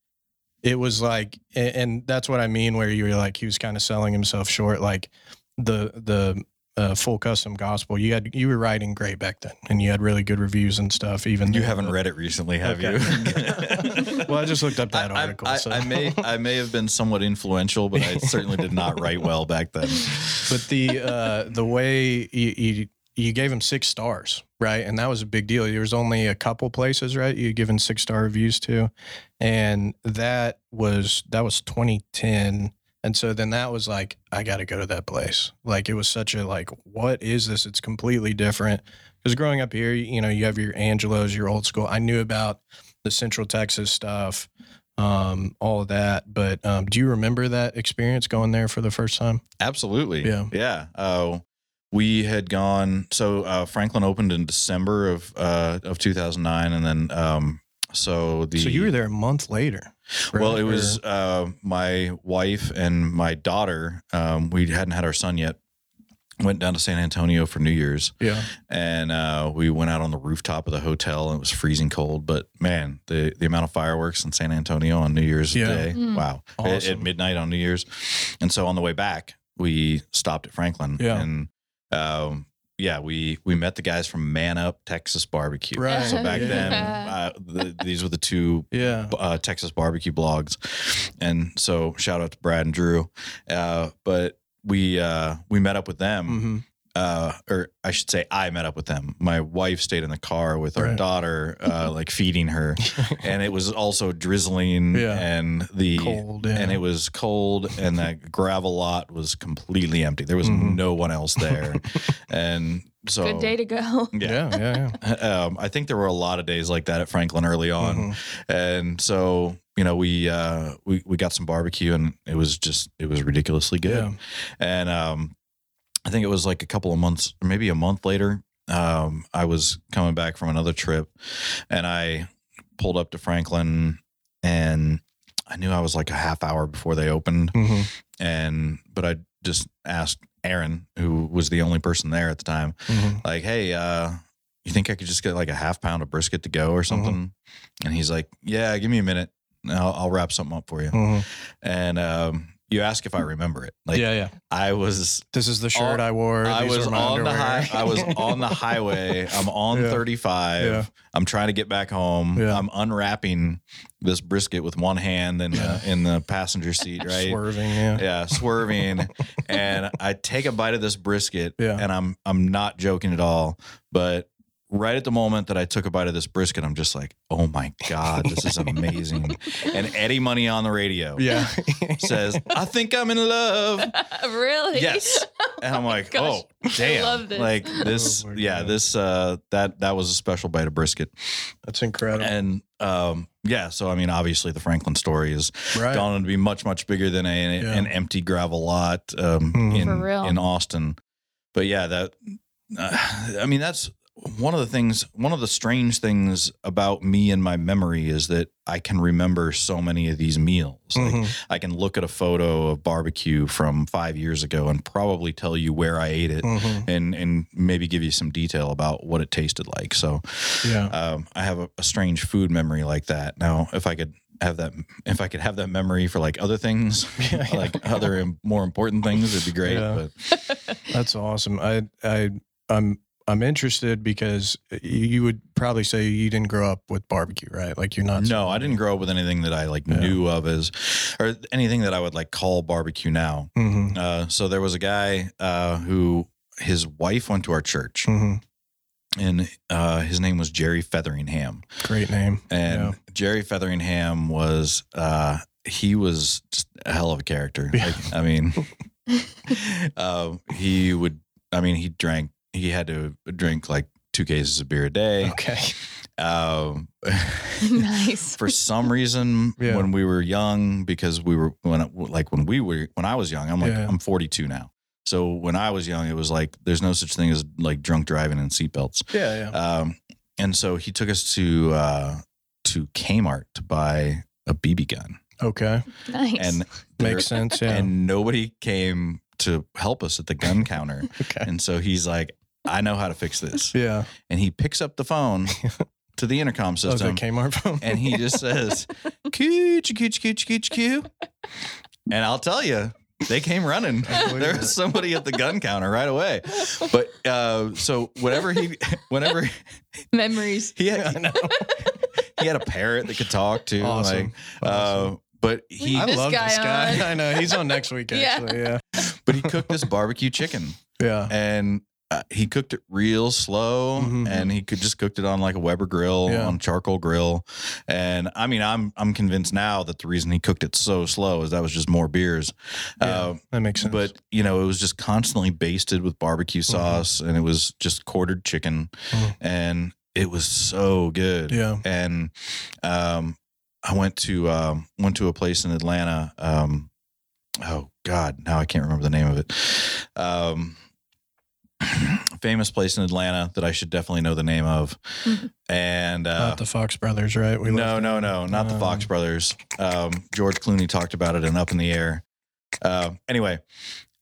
It was like, and that's what I mean, where you were like, he was kind of selling himself short, like the the uh, full custom gospel. You had you were writing great back then, and you had really good reviews and stuff. Even You though haven't the- read it recently, have Okay. you? well, I just looked up that I- article. I, so. I may I may have been somewhat influential, but I certainly did not write well back then. but the uh, the way you, you you gave him six stars, right? And that was a big deal. There was only a couple places, right? You given six star reviews to, and that was that was 2010. And so then that was like, I got to go to that place. Like it was such a like, what is this? It's completely different. Because growing up here, you know, you have your Angelos, your old school. I knew about the Central Texas stuff, um, all of that. But um, do you remember that experience going there for the first time? Absolutely. Yeah. Yeah. Uh, we had gone. So uh, Franklin opened in December of uh, of 2009, and then um, so the so you were there a month later. Well, it was uh, my wife and my daughter. Um, we hadn't had our son yet. Went down to San Antonio for New Year's, yeah. and uh, we went out on the rooftop of the hotel. and It was freezing cold, but man, the the amount of fireworks in San Antonio on New Year's Yeah. Day, Mm. wow! At- At, midnight on New Year's, and so on the way back, we stopped at Franklin, Yeah. and um, yeah, we we met the guys from Man Up Texas Barbecue. Right. So back then, uh, the, these were the two Yeah. uh, Texas barbecue blogs, and so shout out to Brad and Drew. Uh, but we uh, we met up with them, hmm uh, or I should say, I met up with them. My wife stayed in the car with our Right. daughter, uh, like feeding her, and it was also drizzling, Yeah. and the Cold. Yeah. and it was cold, and that gravel lot was completely empty. There was Mhm. no one else there, and so Good day to go. yeah. Yeah. Yeah. um, I think there were a lot of days like that at Franklin early on, Mhm. and so you know we uh, we we got some barbecue and it was just it was ridiculously good. Yeah. And um, I think it was like a couple of months, maybe a month later, um, I was coming back from another trip, and I pulled up to Franklin, and I knew I was like a half hour before they opened, Mhm. and but I just asked Aaron, who was the only person there at the time, Mhm. like, hey, uh, you think I could just get like a half pound of brisket to go or something? And he's like, yeah, give me a minute. I'll, I'll wrap something up for you. Mhm. And um, you ask if I remember it. Like yeah. Yeah. I was, This is the shirt on- I wore. I was were my on the underwear. high, I was on the highway. I'm on Yeah. 35. Yeah. I'm trying to get back home. Yeah. I'm unwrapping this brisket with one hand in the, in the passenger seat, right? Swerving. Yeah. yeah, swerving, and I take a bite of this brisket, Yeah. and I'm I'm not joking at all. But right at the moment that I took a bite of this brisket, I'm just like, oh my god, this is amazing. and Eddie Money on the radio Yeah. says, I think I'm in love. really? Yes, and I'm like, Gosh, oh damn, love this. like this, Oh my yeah, God. this uh that that was a special bite of brisket, That's incredible. and um yeah, so I mean, obviously the Franklin story is right. gone on to be much much bigger than a, Yeah. an empty gravel lot um, Mhm. in For real. in Austin. But yeah, that uh, I mean that's one of the things one of the strange things about me and my memory is that I can remember so many of these meals. Like Mhm. I can look at a photo of barbecue from 5 years ago and probably tell you where I ate it Mhm. and and maybe give you some detail about what it tasted like. So Yeah. um, I have a, a strange food memory like that. Now, if I could have that, if I could have that memory for like other things, Yeah, yeah. like other more important things, it'd be great. Yeah. But That's awesome. I I I'm I'm interested because you you would probably say you didn't grow up with barbecue, right? Like you're not. no, I didn't grow up with anything that I like Yeah. knew of as, or anything that I would like call barbecue now. hmm Uh, so there was a guy uh, who his wife went to our church, hmm and uh, his name was Jerry Featheringham. Great name. And Yeah. Jerry Featheringham was uh he was just a hell of a character. Yeah. Like, I mean um he would I mean he drank he had to drink like two cases of beer a day. Okay. Um nice. for some reason Yeah. when we were young because we were when like when we were when I was young I'm like Yeah. I'm 42 now. So when I was young it was like there's no such thing as like drunk driving and seatbelts. Yeah. Yeah. Um, and so he took us to uh, to Kmart to buy a BB gun. Okay. Nice. and there- Makes sense. Yeah. and nobody came to help us at the gun counter. okay. And so he's like, I know how to fix this. Yeah. And he picks up the phone to the intercom system. Oh, is that system Kmart phone? and he just says, cooch, cooch, cooch, cooch, coo. And I'll tell you, they came running. There was somebody at the gun counter right away. But uh, so whenever he, whenever Memories. he I had, know. he had a parrot that could talk too. Awesome. Like, uh, but he, I this love guy this guy. on. I know he's on next week. Yeah. Actually, yeah. but he cooked this barbecue chicken. Yeah. and uh, he cooked it real slow Mhm. and he could just cooked it on like a Weber grill Yeah. on charcoal grill and I mean I'm I'm convinced now that the reason he cooked it so slow is that was just more beers Yeah. uh, that makes sense. but you know it was just constantly basted with barbecue Mm-hmm. sauce and it was just quartered chicken Mhm. and it was so good yeah. and um, I went to um, went to a place in Atlanta. Um, oh God, now I can't remember the name of it. Um, famous place in Atlanta that I should definitely know the name of. Mhm. And uh, Not the Fox brothers, right? We no, left no, no, not the Um, Fox brothers. Um, George Clooney talked about it in Up in the Air. Uh, anyway,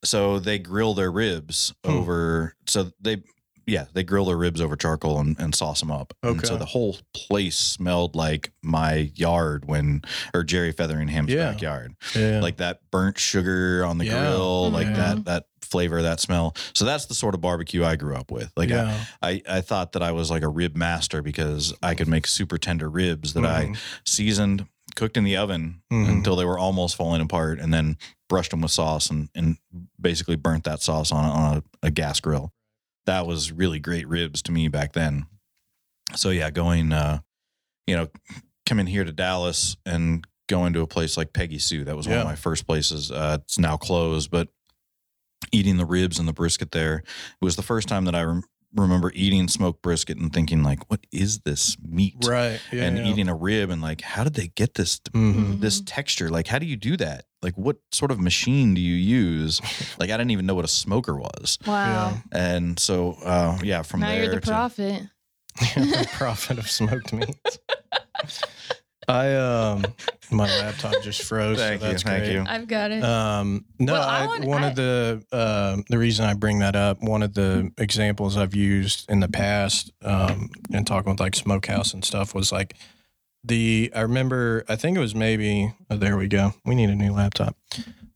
so they grill their ribs Hmm. over. So they, yeah, they grill their ribs over charcoal and, and sauce them up. And so the whole place smelled like my yard when, or Jerry Featheringham's Yeah. backyard, Yeah. like that burnt sugar on the Yeah. grill, like that that flavor, that smell. So that's the sort of barbecue I grew up with. Like I, yeah. I, I thought that I was like a rib master because I could make super tender ribs that I Mhm. seasoned, cooked in the oven Mhm. until they were almost falling apart, and then brushed them with sauce and, and basically burnt that sauce on, a- on a, a gas grill. That was really great ribs to me back then. So yeah, going, uh, you know, coming here to Dallas and going to a place like Peggy Sue. That was one of my first places. Uh, it's now closed, but eating the ribs and the brisket there, it was the first time that I rem- remember eating smoked brisket and thinking like, what is this meat? Right. Yeah. and yeah. eating a rib and like, how did they get this Mhm. this texture? Like, how do you do that? Like, what sort of machine do you use? Like, I didn't even know what a smoker was. Wow. And so, uh, yeah, from now there you're the to- prophet. the prophet of smoked meats. I um my laptop just froze. Thank so you, that's thank great. you. I've got it. Um, no, Well, I I, want- one I- of the um the reason I bring that up, one of the examples I've used in the past, um, and talking with like Smokehouse and stuff was like the I remember I think it was maybe oh, there we go. We need a new laptop.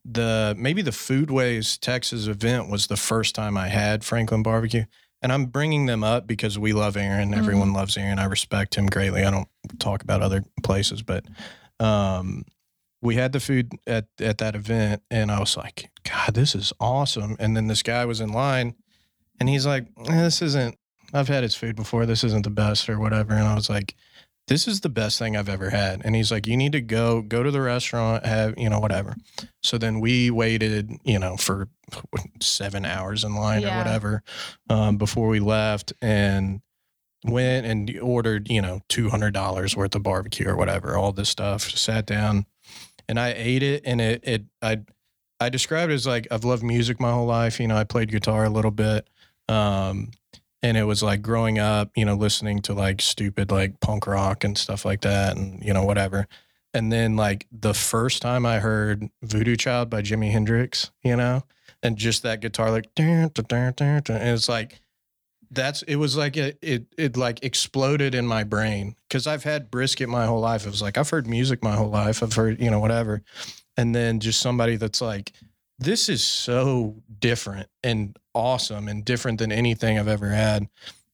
The maybe the Foodways Texas event was the first time I had Franklin barbecue. And I'm bringing them up because we love Aaron. Everyone loves Aaron. I respect him greatly. I don't talk about other places, but um, we had the food at at that event, and I was like, God, this is awesome. And then this guy was in line, and he's like, eh, This isn't. I've had his food before. This isn't the best or whatever. And I was like, This is the best thing I've ever had. And he's like, You need to go go to the restaurant, have you know whatever. So then we waited, you know, for seven hours in line Yeah. or whatever um, before we left, and went and ordered, you know, two hundred dollars worth of barbecue or whatever, all this stuff. Sat down, and I ate it, and it it I I described it as like I've loved music my whole life. You know, I played guitar a little bit, um, and it was like growing up, you know, listening to like stupid like punk rock and stuff like that, and you know whatever. And then like the first time I heard Voodoo Child by Jimi Hendrix, you know, and just that guitar like, dun, dun, dun, and it's like that's it was like it it, it like exploded in my brain because I've had brisket my whole life. It was like I've heard music my whole life. I've heard you know whatever, and then just somebody that's like, this is so different and awesome and different than anything I've ever had,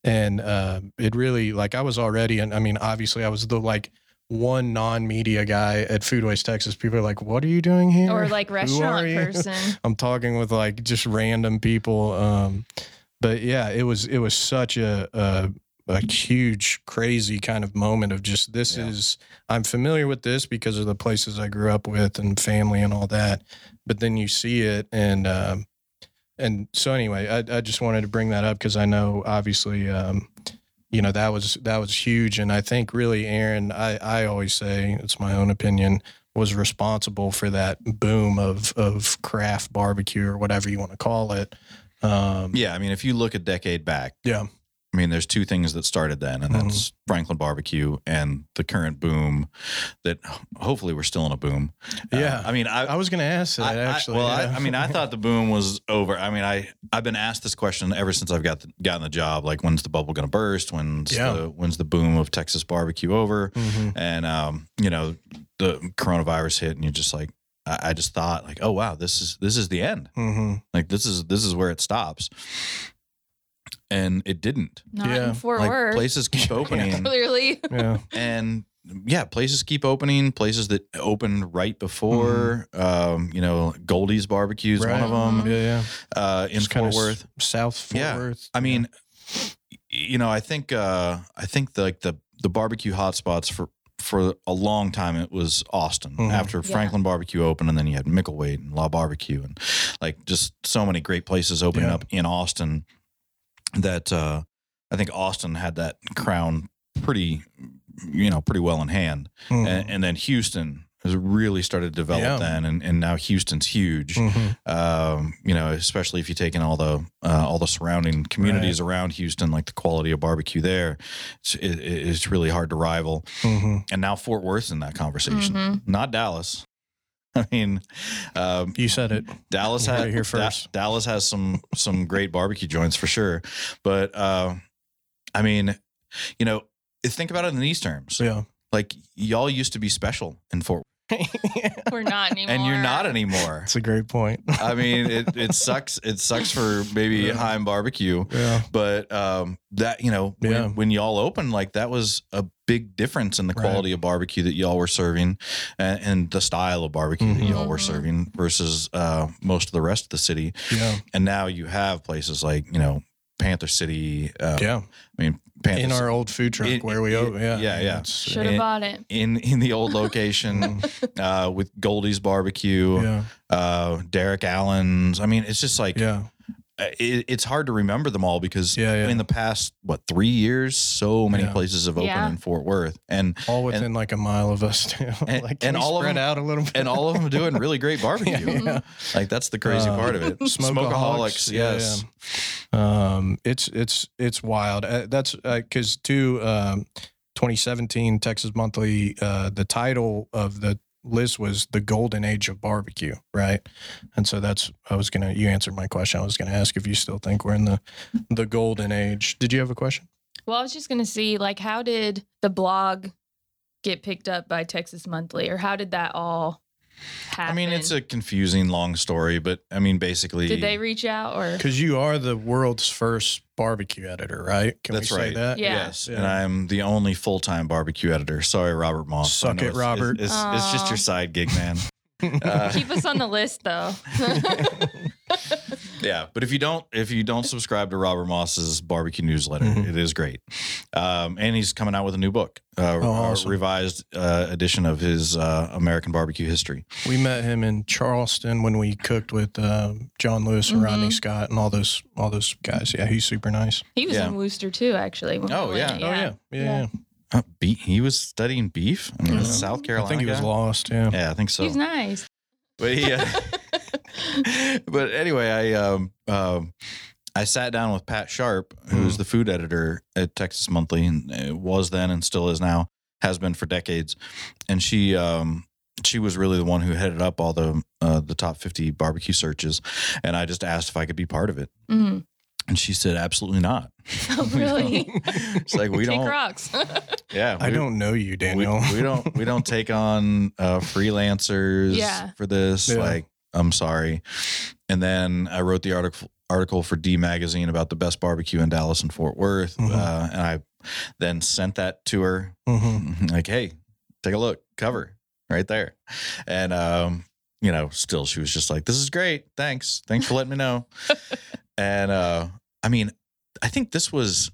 and uh, it really like I was already and I mean obviously I was the like one non-media guy at Foodways Texas. People are like, "What are you doing here?" or like restaurant person. I'm talking with like just random people. Um, but yeah, it was it was such a, a a huge, crazy kind of moment of just this Yeah. is I'm familiar with this because of the places I grew up with and family and all that. But then you see it and um, and so anyway, I, I just wanted to bring that up because I know obviously um, you know that was that was huge and I think really Aaron I I always say it's my own opinion was responsible for that boom of of craft barbecue or whatever you want to call it. Um, Yeah, I mean, if you look a decade back, yeah, I mean, there's two things that started then, and that's Franklin Barbecue and the current boom. That hopefully we're still in a boom. Uh, Yeah. I mean, I, I was going to ask that I- I- actually. well, yeah. I, I mean, I thought the boom was over. I mean, I I've been asked this question ever since I've got the, gotten the job. Like, when's the bubble going to burst? When's Yeah. the when's the boom of Texas barbecue over? Mhm. And um, you know, the coronavirus hit, and you're just like, I, I just thought, like, oh wow, this is this is the end. Mhm. Like, this is this is where it stops. And it didn't. Not Yeah, in Fort Like Worth. places keep opening, Clearly. Yeah. and yeah, places keep opening. Places that opened right before, um, you know, Goldie's Barbecue is one of them. Yeah. Yeah. Uh, in Just kinda Fort s- Worth, South Fort Yeah. Worth. I mean, y- you know, I think uh, I think the, like the the barbecue hotspots for for a long time it was Austin Mhm. after Yeah. Franklin Barbecue opened, and then you had Micklethwait and La Barbecue, and like just so many great places opening Yeah. up in Austin that uh, I think Austin had that crown pretty, you know, pretty well in hand, Mhm. and, and then Houston has really started to develop Yeah. then, and, and now Houston's huge Mhm. um, you know, especially if you take in all the uh, all the surrounding communities around Houston, like the quality of barbecue there, it's, it, it's really hard to rival. Mhm. And now Fort Worth's in that conversation, Mhm. not Dallas. I mean, um, You said it. Dallas had it here Da- first. Dallas has some some great barbecue joints for sure, but uh, I mean, you know, think about it in these terms. Yeah. Like y'all used to be special in Fort, We're not anymore. and you're not anymore. That's a great point. I mean, it, it sucks. It sucks for maybe Yeah. Heim Barbecue, yeah. but um, that you know, when, Yeah. when y'all opened, like that was a big difference in the Right. quality of barbecue that y'all were serving, and, and the style of barbecue that Mhm. y'all were Mhm. serving versus uh, most of the rest of the city. Yeah. And now you have places like you know Panther City. Uh, Yeah. I mean, Panther In our old food truck In- where we in- open. Yeah. yeah, yeah. Should have bought it. in in the old location uh, with Goldie's Barbecue, Yeah. uh, Derek Allan's. I mean, it's just like Yeah. Uh, it, it's hard to remember them all because Yeah. Yeah. in the past what three years so many Yeah. places have opened Yeah. in fort worth and all within like a mile of us too. and- like, can and we all of them- out a little bit. and all of them doing really great barbecue yeah. like that's the crazy Uh, part of it Smokeaholics, smokeaholics yeah, yes Um, it's it's it's wild. Uh, that's because too. Um, 2017 Texas Monthly. Uh, the title of the list was the golden age of barbecue, right? And so that's I was gonna. You answered my question. I was gonna ask if you still think we're in the the golden age. Did you have a question? Well, I was just gonna see, like, how did the blog get picked up by Texas Monthly, or how did that all i mean it's a confusing long story but i mean basically Did they reach out, or Because you are the world's first barbecue editor, right? Can that's we say right that? Yeah. yes Yeah. and i'm the only full-time barbecue editor sorry robert moss I Suck it, it's- Robert. it's, it's, it's just your side gig man uh, keep us on the list though? Yeah, but if you don't if you don't subscribe to Robert Moss's barbecue newsletter, Mhm. it is great. Um, and he's coming out with a new book, uh, Oh, a awesome. revised uh, edition of his uh, American barbecue history. We met him in Charleston when we cooked with um, John Lewis and Rodney Mhm. Scott and all those all those guys. Yeah, he's super nice. he was Yeah. in Wooster too, actually. when we Oh, yeah. Oh yeah, yeah. Yeah. yeah. Uh, be- he was studying beef. I mean, Mhm. South Carolina. I think he was lost. Yeah. Yeah, I think so. He's nice. But he, uh, but anyway, I um, um, I sat down with Pat Sharpe, who's the food editor at Texas Monthly, and uh, was then and still is now, has been for decades, and she um, she was really the one who headed up all the uh, the top fifty barbecue searches, and I just asked if I could be part of it, Mhm. and she said absolutely not. Oh, really? It's like we Take don't, rocks. yeah, I don't know you, we, Daniel. we don't we don't take on uh, freelancers Yeah. for this. Yeah. Like, I'm sorry. And then I wrote the article article for D Magazine about the best barbecue in Dallas and Fort Worth, Mhm. uh, and I then sent that to her. Mhm. Like, hey, take a look, cover right there, and um, you know, still she was just like, "This is great, thanks, thanks for letting me know." and uh, I mean, I think this was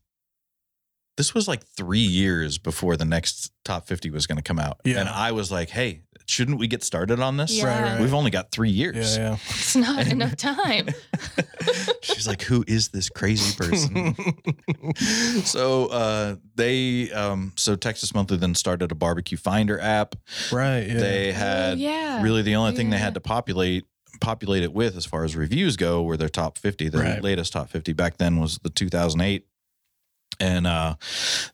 this was like three years before the next top 50 was going to come out. Yeah. And I was like, hey, shouldn't we get started on this? Yeah. Right, right. We've only got three years. Yeah, it's not And- enough time. She's like, who is this crazy person? so uh, they, um, so Texas Monthly then started a barbecue finder app. right. Yeah. They Oh, had yeah. really the only thing they had to populate populate it with as far as reviews go were their top 50 the Right. latest top 50 back then was the 2008 and uh,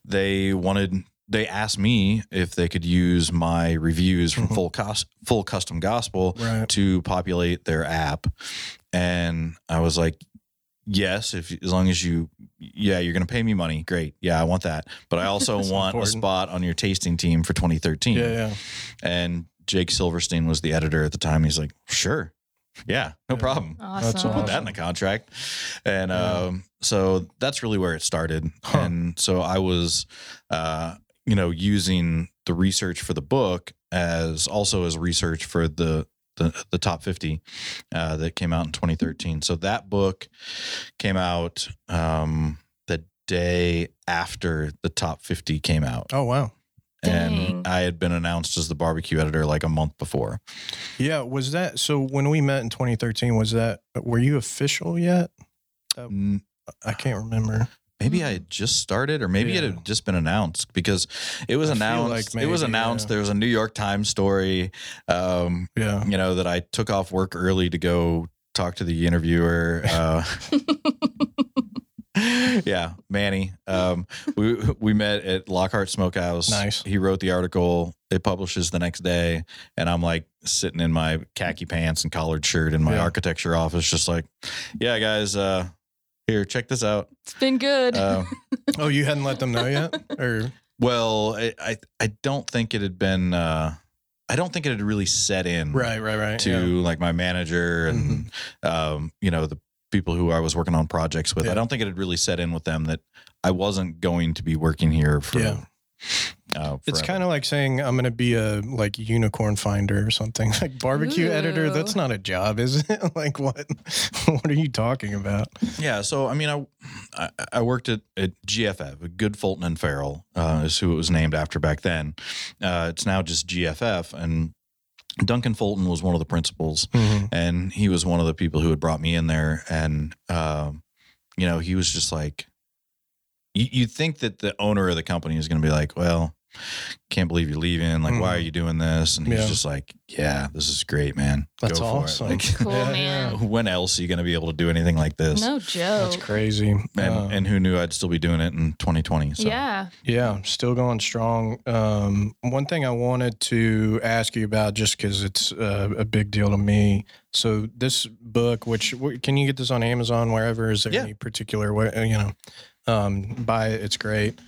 they wanted they asked me if they could use my reviews from full cost full custom gospel Right. to populate their app and i was like yes if as long as you yeah you're gonna pay me money great yeah i want that but i also want important. a spot on your tasting team for 2013 Yeah, yeah. and jake silverstein was the editor at the time he's like sure yeah no Yeah. problem Awesome. That's put that in the contract. And Yeah. um, so that's really where it started. Huh. And so I was, uh, you know, using the research for the book as also as research for the the, the top 50 uh, that came out in 2013. So that book came out um, the day after the top 50 came out. Oh wow. Dang. And I had been announced as the barbecue editor like a month before. Yeah, was that so when we met in 2013 was that were you official yet? I can't remember. Maybe I had just started, or maybe it had just been announced because it was I announced. like it was announced. yeah. There was a New York Times story, um, Yeah. you know, that I took off work early to go talk to the interviewer. Uh, yeah, Manny. Um, we we met at Lockhart Smokehouse. Nice. He wrote the article. It publishes the next day, and I'm like sitting in my khaki pants and collared shirt in my Yeah. architecture office, just like, yeah, guys. Uh, here, check this out. It's been good. Uh, Oh, you hadn't let them know yet? Or Well, I, I I don't think it had been. Uh, I don't think it had really set in right, right, right. to yeah. like my manager and um, you know the people who I was working on projects with. Yeah. I don't think it had really set in with them that I wasn't going to be working here for. Yeah. Uh, It's kind of like saying I'm going to be a like unicorn finder or something. Like barbecue editor, that's not a job, is it? like what? what are you talking about? yeah. So I mean, I I, I worked at, at GFF, Good Fulton and Farrell uh, is who it was named after back then. Uh, it's now just GFF, and Duncan Fulton was one of the principals. and he was one of the people who had brought me in there and um, you know he was just like you, you'd think that the owner of the company is going to be like well can't believe you're leaving like why are Mhm. you doing this and he's Yeah. just like yeah this is great man That's Go for it." awesome. Like, Cool, man. when else are you going to be able to do anything like this no joke. That's crazy. and, Um, and who knew i'd still be doing it in 2020 so Yeah. Yeah, still going strong. Um, one thing I wanted to ask you about, just because it's uh, a big deal to me. So this book, which can you get this on Amazon wherever? Is there Yeah. any particular way? uh, You know, um, buy it. It's great.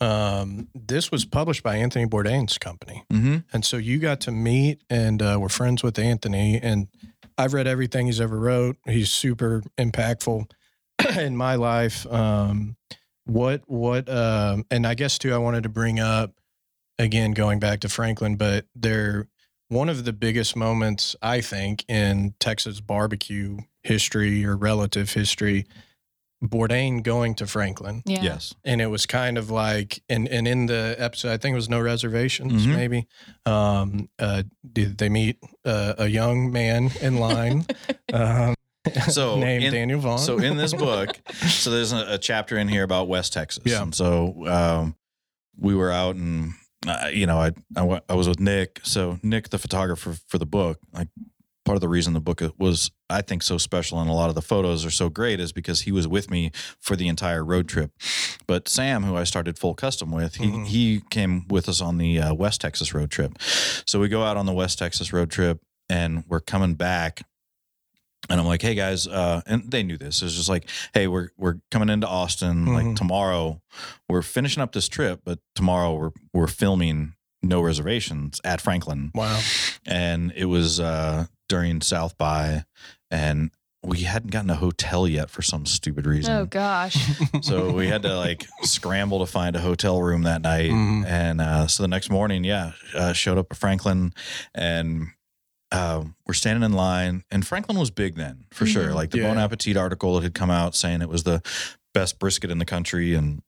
Um, this was published by Anthony Bourdain's company, hmm and so you got to meet and uh, we're friends with Anthony. And I've read everything he's ever wrote. He's super impactful in my life. Um, what what um and I guess too I wanted to bring up again going back to Franklin, but they're one of the biggest moments I think in Texas barbecue history or relative history. Bourdain going to Franklin, Yeah. yes and it was kind of like, and and in the episode, I think it was no reservations, Mhm. maybe. Um, uh, did they meet uh, a young man in line? um, So, named in- Daniel Vaughn. so in this book so there's a, a chapter in here about West Texas. Yeah. And so um, we were out and, uh, you know, I, I, I was with Nick. So Nick, the photographer for the book, like part of the reason the book was, I think, so special and a lot of the photos are so great is because he was with me for the entire road trip. But Sam, who I started full custom with, he, Mhm. he came with us on the uh, West Texas road trip. So we go out on the West Texas road trip and we're coming back and I'm like, hey guys, uh, and they knew this. It was just like, hey, we're we're coming into Austin like Mhm. tomorrow. We're finishing up this trip, but tomorrow we're we're filming no reservations at Franklin. wow. And it was uh during South by and we hadn't gotten a hotel yet for some stupid reason. Oh gosh. So we had to like scramble to find a hotel room that night. Mhm. And uh, so the next morning, yeah, uh, showed up at Franklin and um, we're standing in line. And Franklin was big then for sure. Mhm. Like the Yeah. Bon Appetit article that had come out saying it was the best brisket in the country. And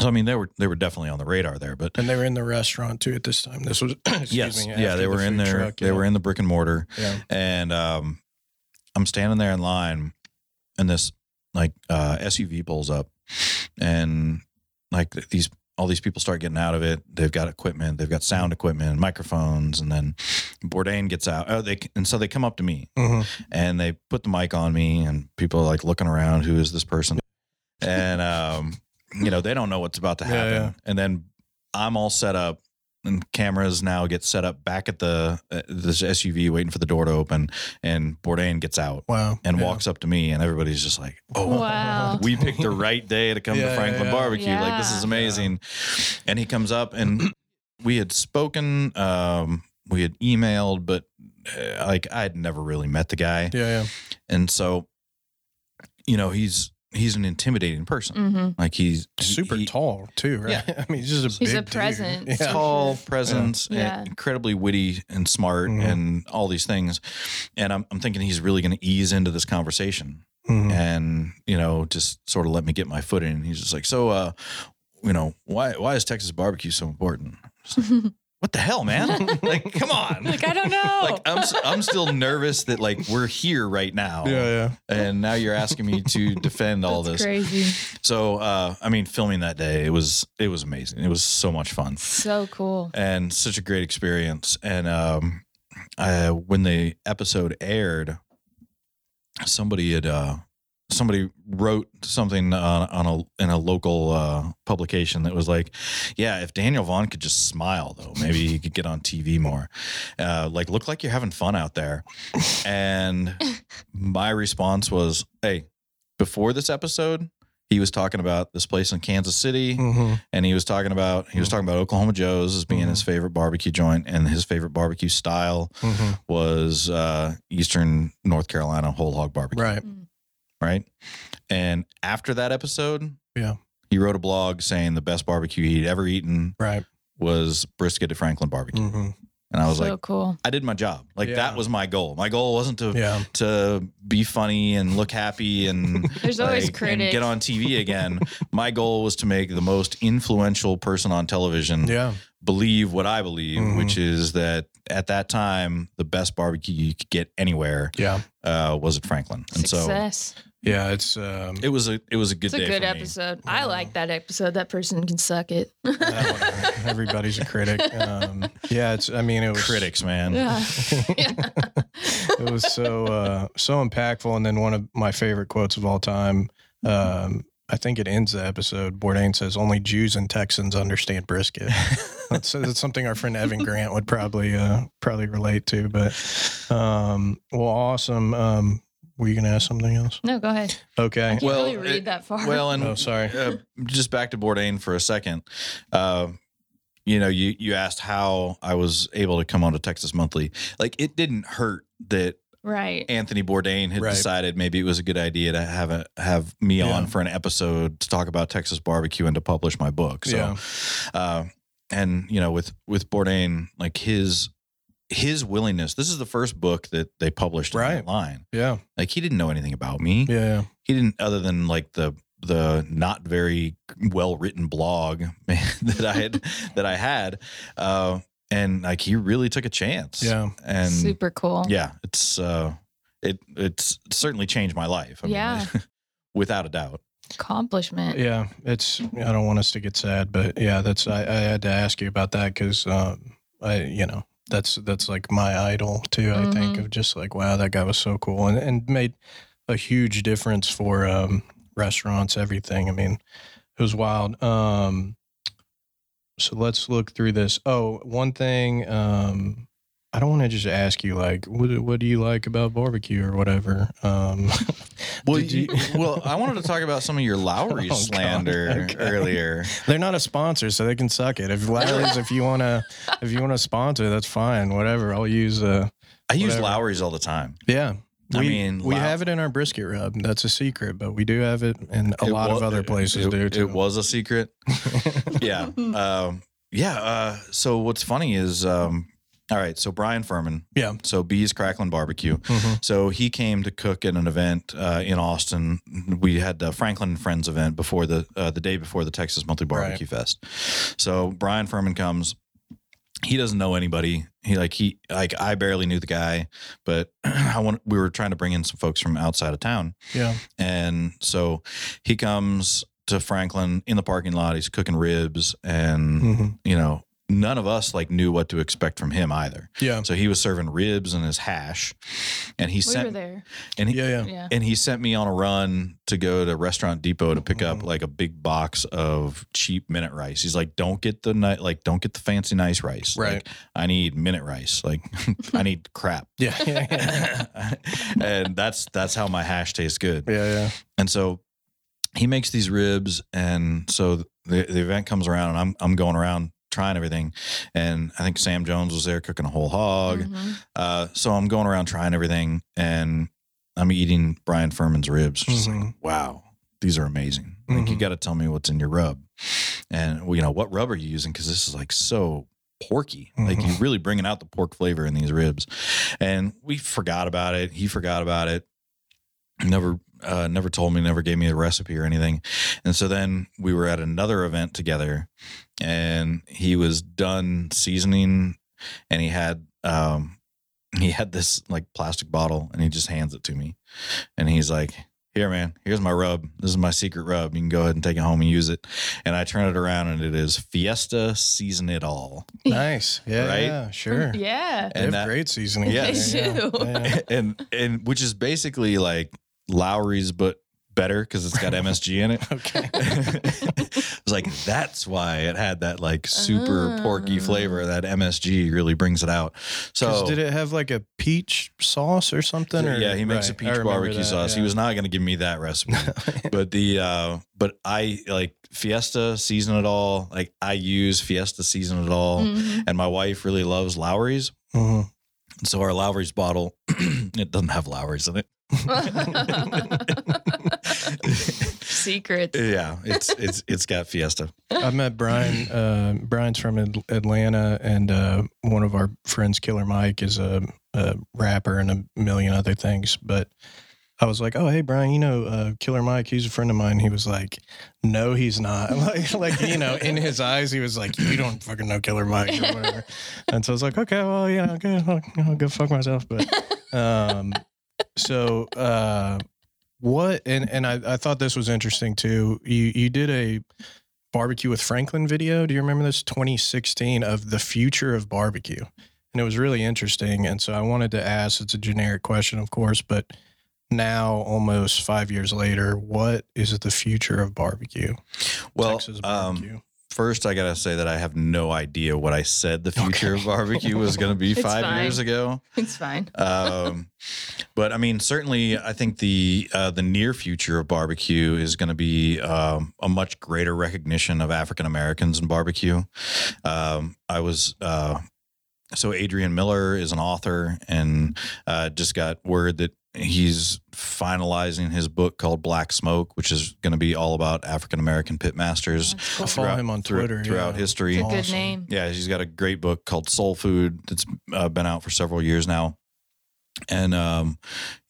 so, I mean, they were, they were definitely on the radar there, but And they were in the restaurant too at this time. This was excuse yes, me, yeah, they the were in there. truck, they were in the brick and mortar. Yeah. and um, I'm standing there in line, and this like uh, SUV pulls up, and like these all these people start getting out of it. They've got equipment, they've got sound equipment, microphones, and then Bourdain gets out. Oh, they and so they come up to me Mhm. and they put the mic on me, and people are like looking around. Who is this person? and um, you know, they don't know what's about to happen. yeah. And then I'm all set up and cameras now get set up back at the uh, this SUV waiting for the door to open and Bourdain gets out Wow. and Yeah. walks up to me and everybody's just like, "Oh, Wow. we picked the right day to come Yeah, to Franklin yeah. Barbecue. Like this is amazing." And he comes up and we had spoken um we had emailed but uh, like I'd never really met the guy. Yeah, yeah. And so you know, he's he's an intimidating person. hmm Like he's Super he- tall too, right? Yeah. I mean, he's just a He's a big dude. presence. Yeah. tall presence Yeah. and incredibly witty and smart Mhm. and all these things and I'm, I'm thinking he's really going to ease into this conversation Mhm. and you know just sort of let me get my foot in he's just like so uh you know why why is texas barbecue so important It's like, what the hell man like come on Like I don't know. like I'm, s- I'm still nervous that like we're here right now Yeah, yeah. and now you're asking me to defend all That's this crazy. so uh i mean filming that day it was it was amazing it was so much fun So cool. and such a great experience. And um, uh, when the episode aired, somebody had uh, somebody wrote something on, on a in a local uh, publication that was like, "Yeah, if Daniel Vaughn could just smile, though, maybe he could get on TV more. Uh, like, look like you're having fun out there." And my response was, "Hey, before this episode." He was talking about this place in Kansas City hmm and he was talking about he was talking about Oklahoma Joe's as being his favorite barbecue joint, and his favorite barbecue style hmm was uh, Eastern North Carolina whole hog barbecue, Right. Right? And after that episode, Yeah. he wrote a blog saying the best barbecue he'd ever eaten Right. was brisket at Franklin Barbecue, hmm and I was so like, cool. I did my job. Like Yeah. that was my goal. My goal wasn't to Yeah. to be funny and look happy and There's always like, and critics. get on TV again. my goal was to make the most influential person on television Yeah. Believe what I believe, Mhm. which is that at that time the best barbecue you could get anywhere Yeah. uh, was at Franklin, and Success. Yeah. It's um it was a it was a good It's a day good for me. episode. I like that episode. That person can suck it. everybody's a critic. Um yeah, it's I mean it was Critics, man. yeah. it was so uh so impactful and then one of my favorite quotes of all time um I think it ends the episode. Bourdain says, "Only Jews and Texans understand brisket." that's, that's something our friend Evan Grant would probably uh, probably relate to. But um, well, awesome. Um, were you going to ask something else? No, go ahead. I Okay. can't Well, really read it- that far. Well, and Oh, sorry. uh, just back to Bourdain for a second. Uh, you know, you you asked how I was able to come on to Texas Monthly. Like, it didn't hurt that right. Anthony Bourdain had Right. decided maybe it was a good idea to have a have me Yeah. on for an episode to talk about Texas barbecue and to publish my book. So, Yeah. uh, and you know, with with Bourdain, like his his willingness. This is the first book that they published Right. online. Yeah. Like he didn't know anything about me. Yeah. Yeah. He didn't, other than like the the not very well written blog that I had that I had. Uh, and like he really took a chance. Yeah. And Super cool. yeah, it's uh, it it's certainly changed my life. I Yeah. mean, without a doubt. Accomplishment. Yeah, it's. I don't want us to get sad, but yeah, that's. I, I had to ask you about that because, um, I, you know, that's that's like my idol too. I think Mhm. of just like, wow, that guy was so cool and and made a huge difference for um, restaurants, everything. I mean, it was wild. Um, so let's look through this. Oh, one thing. Um, I don't want to just ask you like, what what do you like about barbecue or whatever. Um, Well, you, well, I wanted to talk about some of your Lawry Oh, God. slander Okay. earlier. They're not a sponsor, so they can suck it. If Lawry's, if you wanna, if you wanna sponsor, that's fine. Whatever. I'll use. Uh, I use Lawry's all the time. yeah. I we, mean, we Low- have it in our brisket rub. That's a secret, but we do have it in a It lot of other places, it, do It was a secret. yeah. Um, yeah. Uh, so what's funny is, um, all right. So Bryan Furman. Yeah. So B's Crackling Barbecue. Mhm. So he came to cook at an event uh, in Austin. We had the Franklin and Friends event before the uh, the day before the Texas Monthly Barbecue Fest. So Bryan Furman comes. He doesn't know anybody. He like he like I barely knew the guy, but I want we were trying to bring in some folks from outside of town. Yeah. And so he comes to Franklin in the parking lot. He's cooking ribs and Mhm. you know, none of us like knew what to expect from him either. Yeah. So he was serving ribs and his hash, and he We sent were there. and he, Yeah. Yeah. Yeah. and he sent me on a run to go to Restaurant Depot to pick up Mhm. like a big box of cheap minute rice. He's like, "Don't get the ni- like, don't get the fancy nice rice. Right. Like, I need minute rice. Like, I need crap." Yeah. Yeah. Yeah. and that's that's how my hash tastes good. Yeah. Yeah. And so he makes these ribs, and so the the event comes around, and I'm I'm going around trying everything, and I think Sam Jones was there cooking a whole hog. Mhm. Uh, so I'm going around trying everything, and I'm eating Bryan Furman's ribs. Just like, Mhm. wow, these are amazing. Like you Mhm. got to tell me what's in your rub, and well, you know what rub are you using? Because this is like so porky. Like you're really bringing out the pork flavor in these ribs, and we forgot about it. He forgot about it. Never, uh, never told me. Never gave me a recipe or anything. And so then we were at another event together, and he was done seasoning, and he had um, he had this like plastic bottle, and he just hands it to me, and he's like. Here, man. Here's my rub. This is my secret rub. You can go ahead and take it home and use it. And I turn it around, and it is Fiesta Season It All. Nice. Yeah. Right? Yeah. Sure. Yeah. They have that- great seasoning. Yeah. there, They yeah. do. Yeah. and and which is basically like Lawry's, but better because it's got MSG in it. Okay. it's like that's why it had that like super porky Ah. flavor. That MSG really brings it out. So did it have like a peach sauce or something? Or, yeah, he makes a Right, I peach barbecue that, sauce. He was not going to give me that recipe, but the uh but I like Fiesta season it all. Like I use Fiesta season it all, Mhm. and my wife really loves Lawry's. Mhm. So our Lawry's bottle, it doesn't have Lawry's in it. Secrets. Yeah, it's it's it's got Fiesta. I met Bryan. Uh, Bryan's from Ad- Atlanta, and uh, one of our friends, Killer Mike, is a, a rapper and a million other things. But I was like, "Oh, hey, Bryan, you know uh, Killer Mike? He's a friend of mine." He was like, "No, he's not." like, like you know, in his eyes, he was like, "You don't fucking know Killer Mike or whatever." and so I was like, "Okay, well, yeah, okay, I'll, I'll go fuck myself." But um, so uh, what? And and I, I thought this was interesting too. You you did a barbecue with Franklin video. Do you remember this? 2016 of the future of barbecue. And it was really interesting. And so I wanted to ask, it's a generic question, of course, but now almost five years later, what is the future of barbecue? Well, um, barbecue. First I gotta say that I have no idea what I said the future of barbecue was going to be five fine. years ago. It's fine. Um, but I mean, certainly, I think the uh, the near future of barbecue is going to be um, a much greater recognition of African Americans in barbecue. Um, I was. Uh, so Adrian Miller is an author and uh, just got word that he's finalizing his book called Black Smoke, which is going to be all about African American pitmasters That's I cool. follow throughout- him on through- Twitter. throughout yeah. history. It's a good Awesome. name. Yeah, he's got a great book called Soul Food that's uh, been out for several years now. And um,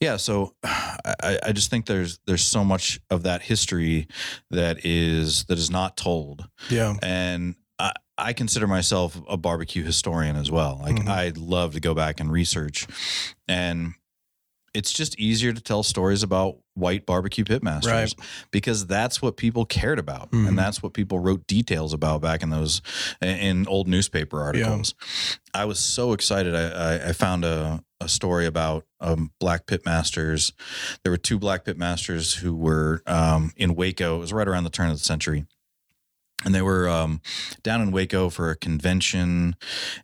yeah, so I, I just think there's there's so much of that history that is that is not told, Yeah. and I, I consider myself a barbecue historian as well. Like Mhm. I love to go back and research, and it's just easier to tell stories about white barbecue pitmasters Right. because that's what people cared about Mhm. and that's what people wrote details about back in those in old newspaper articles. I was so excited. I, I, I found a, a story about um, black pitmasters. There were two black pitmasters who were um, in waco. It was right around the turn of the century and they were um, down in Waco for a convention,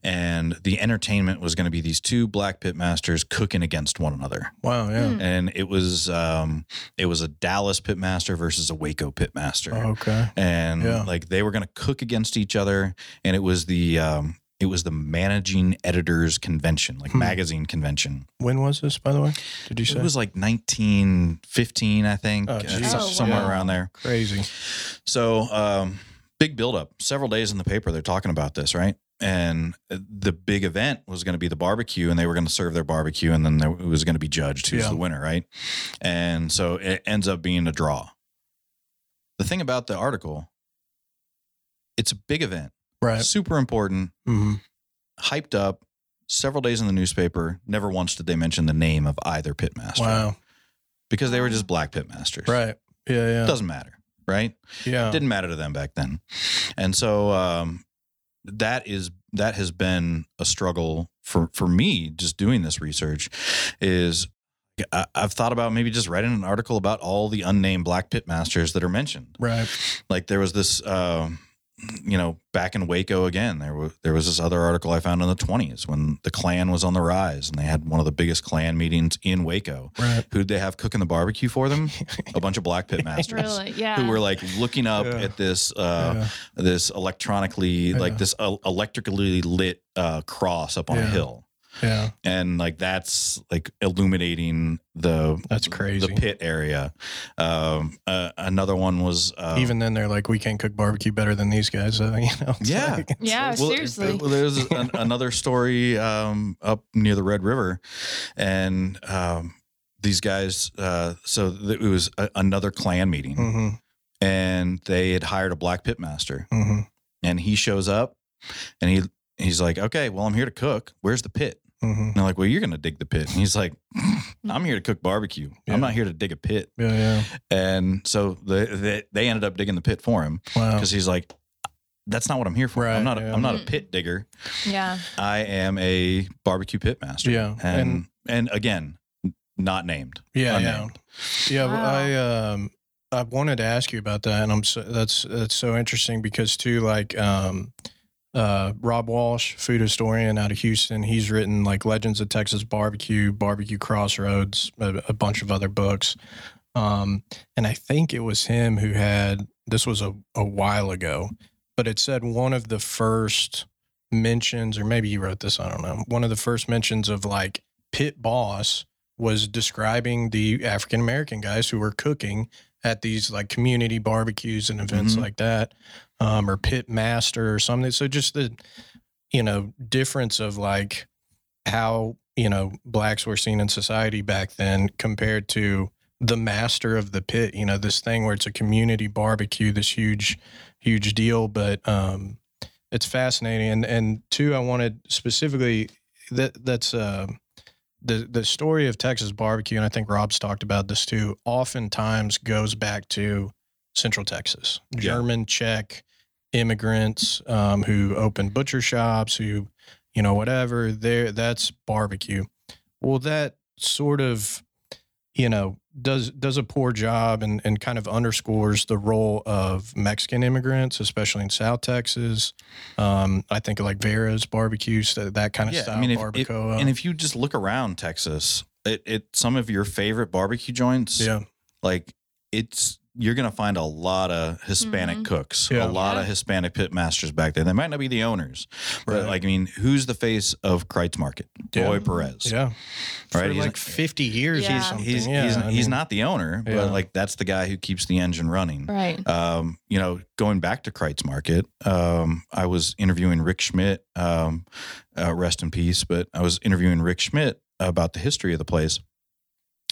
and the entertainment was going to be these two black pitmasters cooking against one another Wow. Yeah. Hmm. and it was um it was a Dallas pitmaster versus a Waco pitmaster. Oh, okay. And Yeah. like they were going to cook against each other and it was the um it was the managing editors convention, like Hmm. magazine convention. When was this, by the way? Did you say? It was like 1915, I think, Oh, uh, geez. Oh, somewhere wow. around there. crazy. So, um, big buildup. Several days in the paper, they're talking about this, right? And the big event was going to be the barbecue, and they were going to serve their barbecue, and then there, it was going to be judged who's Yeah. the winner, right? And so it ends up being a draw. The thing about the article, it's a big event, Right. super important, hmm hyped up, several days in the newspaper. Never once did they mention the name of either pitmaster Wow. because they were just black pitmasters. Right. Yeah. Yeah. Doesn't matter, right? yeah. It didn't matter to them back then and so um that is that has been a struggle for for me just doing this research is I, I've thought about maybe just writing an article about all the unnamed black pit masters that are mentioned Right. like there was this uh, you know back in waco again there was there was this other article i found in the 20s when the klan was on the rise and they had one of the biggest klan meetings in waco Right. who'd they have cooking the barbecue for them a bunch of black pit masters Really? Yeah. who were like looking up Yeah. at this uh Yeah. this electronically like Yeah. this uh, electrically lit uh cross up on a hill Yeah. and like that's like illuminating the That's crazy. the pit area um uh, another one was uh, Even then, they're like, we can't cook barbecue better than these guys. So, you know, it's Yeah. like- it's Yeah, like- Well, seriously. well, there's an, another story um, up near the Red River, and um, these guys. Uh, so th- it was a, another Klan meeting, Mhm, and they had hired a black pit master, mhm, and he shows up, and he he's like, "Okay, well, I'm here to cook. Where's the pit?" Mhm. And they're like, "Well, you're gonna dig the pit." And he's like, "I'm here to cook barbecue. Yeah. I'm not here to dig a pit." Yeah, yeah. And so they they, they ended up digging the pit for him Wow. because he's like. That's not what I'm here for. Right, I'm not. A, yeah. I'm not a Mm. pit digger. yeah. I am a barbecue pit master. Yeah, And and- and, again, not named. Yeah, Unnamed. yeah, yeah. Wow. I um, I wanted to ask you about that, and I'm so, that's that's so interesting because too, like um, uh, Robb Walsh, food historian out of Houston, he's written like Legends of Texas Barbecue, Barbecue Crossroads, a, a bunch of other books. Um, and I think it was him who had this was a, a while ago, but it said one of the first mentions, or maybe you wrote this, I don't know, one of the first mentions of like pit boss was describing the African American guys who were cooking at these like community barbecues and events Mhm. like that, um, or pit master or something. So just the, you know, difference of like how, you know, blacks were seen in society back then compared to the master of the pit, you know, this thing where it's a community barbecue, this huge, huge deal. But um it's fascinating. And and two, I wanted specifically that that's uh the the story of Texas barbecue, and I think Robb's talked about this too, oftentimes goes back to Central Texas. Yeah. German, Czech immigrants um, who opened butcher shops, who, you know, whatever. There that's barbecue. Well, that sort of, you know, does does a poor job and, and kind of underscores the role of Mexican immigrants, especially in South Texas. Um, I think like Vera's barbecues, that, that kind of Yeah, style I mean, if, if- and if you just look around Texas, it, it some of your favorite barbecue joints, yeah, like it's you're gonna find a lot of Hispanic Mhm. cooks, Yeah. a lot Yeah. of Hispanic pit masters back there. They might not be the owners, but Right. like I mean, who's the face of Kreuz Market? Yeah. Roy Perez. yeah, Right, For he's- like fifty years Yeah. or something. He's yeah, he's, I he's mean, not the owner, Yeah. but like that's the guy who keeps the engine running. Right. um, you know, going back to Kreuz Market, um, I was interviewing Rick Schmidt, um, uh, rest in peace, but I was interviewing Rick Schmidt about the history of the place.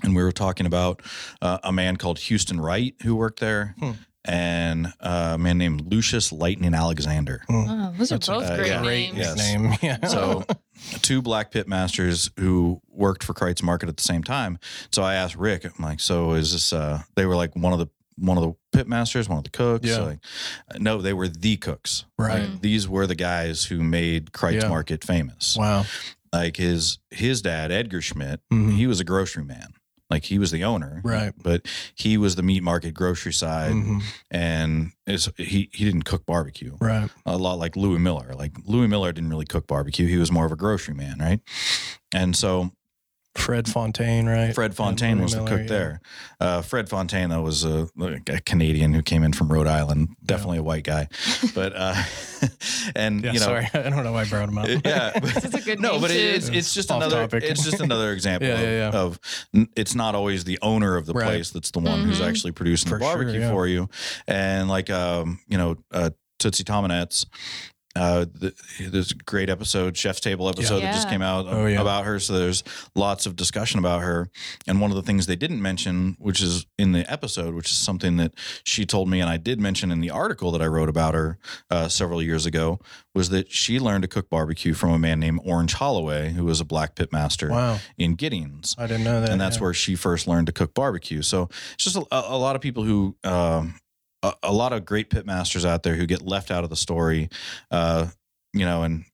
And we were talking about uh, a man called Houston Wright who worked there Hmm. and uh, a man named Lucius Lightning Alexander. Oh, those That's are both uh, great yeah. names. Yes. name. Yeah. So, two black pit masters who worked for Kreuz Market at the same time. So I asked Rick, I'm like, so is this? Uh, they were like one of the one of the pit masters, one of the cooks. Yeah. Like, no, they were the cooks. right. Mm. These were the guys who made Kreuz Yeah. Market famous. Wow. Like his his dad, Edgar Schmidt, Mhm. he was a grocery man. Like he was the owner, Right. But he was the meat market grocery side, Mhm. and he he didn't cook barbecue Right. a lot like Louie Mueller. Like Louie Mueller didn't really cook barbecue; he was more of a grocery man, right? And so Fred Fontaine, right? Fred Fontaine Louis was the cook yeah. there. Uh, Fred Fontaine, though, was a, a Canadian who came in from Rhode Island, definitely a white guy, but uh, and Yeah, you know. sorry, I don't know why I brought him up. Yeah, That's a good no, but too. it's it's just Off another topic. it's just another example Yeah, of, yeah, yeah. of it's not always the owner of the Right. place that's the one who's Mhm. actually producing For the sure, barbecue yeah. for you, and like um you know uh, Tootsie Tomanetz. Uh, the, there's a great episode, Chef's Table episode that just came out Oh, yeah. about her. So there's lots of discussion about her. And one of the things they didn't mention, which is in the episode, which is something that she told me, and I did mention in the article that I wrote about her uh, several years ago, was that she learned to cook barbecue from a man named Orange Holloway, who was a black pit master Wow, in Giddings. I didn't know that. And that's yeah. where she first learned to cook barbecue. So it's just a, a lot of people who, um, a, a lot of great pit masters out there who get left out of the story. Uh, you know, and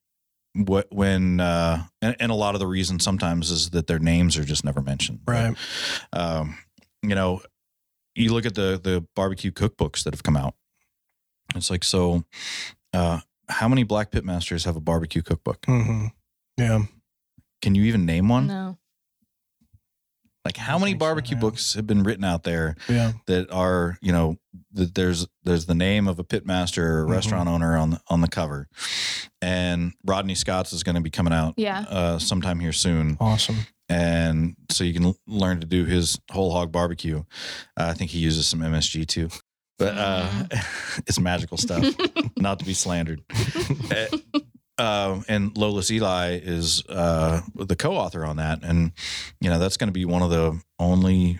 what when uh, and, and a lot of the reason sometimes is that their names are just never mentioned. Right. Um, you know, you look at the the barbecue cookbooks that have come out. It's like so. Uh, how many black pitmasters have a barbecue cookbook? hmm Yeah. Can you even name one? No. Like how many think so, barbecue books have been written out there Yeah. that are you know that there's there's the name of a pitmaster or a Mhm. restaurant owner on the on the cover, and Rodney Scott's is going to be coming out Yeah. uh, sometime here soon, Awesome. and so you can l- learn to do his whole hog barbecue. Uh, I think he uses some MSG too, but uh, it's magical stuff. not to be slandered. Uh, and Lolis Elie is uh, the co-author on that, and you know that's going to be one of the only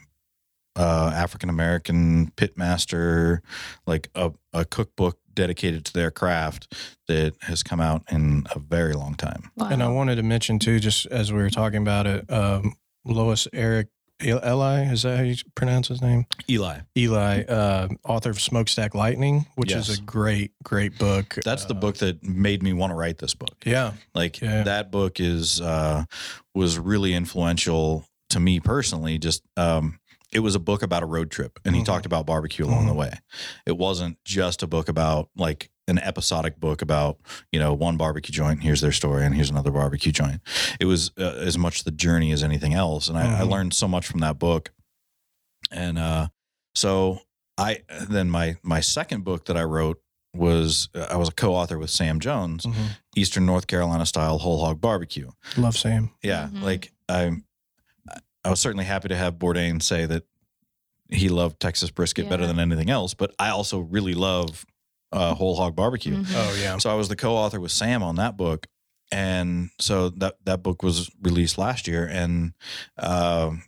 uh, African American pitmaster, like a, a cookbook dedicated to their craft that has come out in a very long time. Wow. And I wanted to mention too, just as we were talking about it, um, Lolis Eric Elie, is that how you pronounce his name? Eli, Eli, uh, author of Smokestack Lightning, which Yes. is a great, great book. that's the Uh, book that made me want to write this book. Yeah. Like Yeah. that book is uh, was really influential to me personally. Just um, it was a book about a road trip, and he Mhm. talked about barbecue along the Mhm. way. It wasn't just a book about like an episodic book about you know one barbecue joint. Here's their story, and here's another barbecue joint. It was uh, as much the journey as anything else, and I, I Mhm. learned so much from that book. And uh, so I then my my second book that I wrote was uh, I was a co-author with Sam Jones. Mhm. Eastern North Carolina style whole hog barbecue. Love Sam. Yeah, Mhm. like I, I was certainly happy to have Bourdain say that he loved Texas brisket better than anything else, but I also really love uh, whole hog barbecue. Mhm. Oh, yeah. So I was the co-author with Sam on that book, and so that that book was released last year, and um,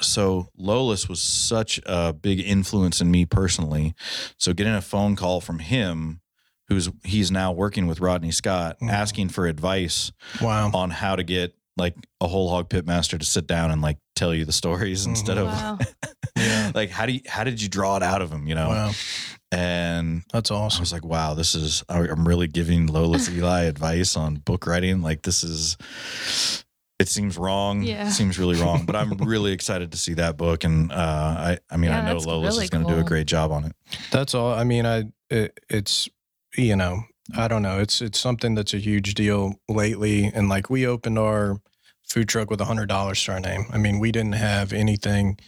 so Lolis was such a big influence in me personally. So getting a phone call from him, who's he's now working with Rodney Scott, Mhm. asking for advice Wow. on how to get like a whole hog pitmaster to sit down and like tell you the stories Mhm. instead of Wow. Yeah. like how do you how did you draw it out of him, you know? Wow. And That's awesome. I was like, wow, this is, I- I'm really giving Lolis Elie advice on book writing. Like, this is, it seems wrong. Yeah. It seems really wrong, but I'm really excited to see that book. And, uh, I, I mean, Yeah, I know Lolis really is going to do a great job on it. That's all. I mean, I it, it's you know I don't know. It's it's something that's a huge deal lately, and like we opened our food truck with a hundred dollars to our name. I mean, we didn't have anything,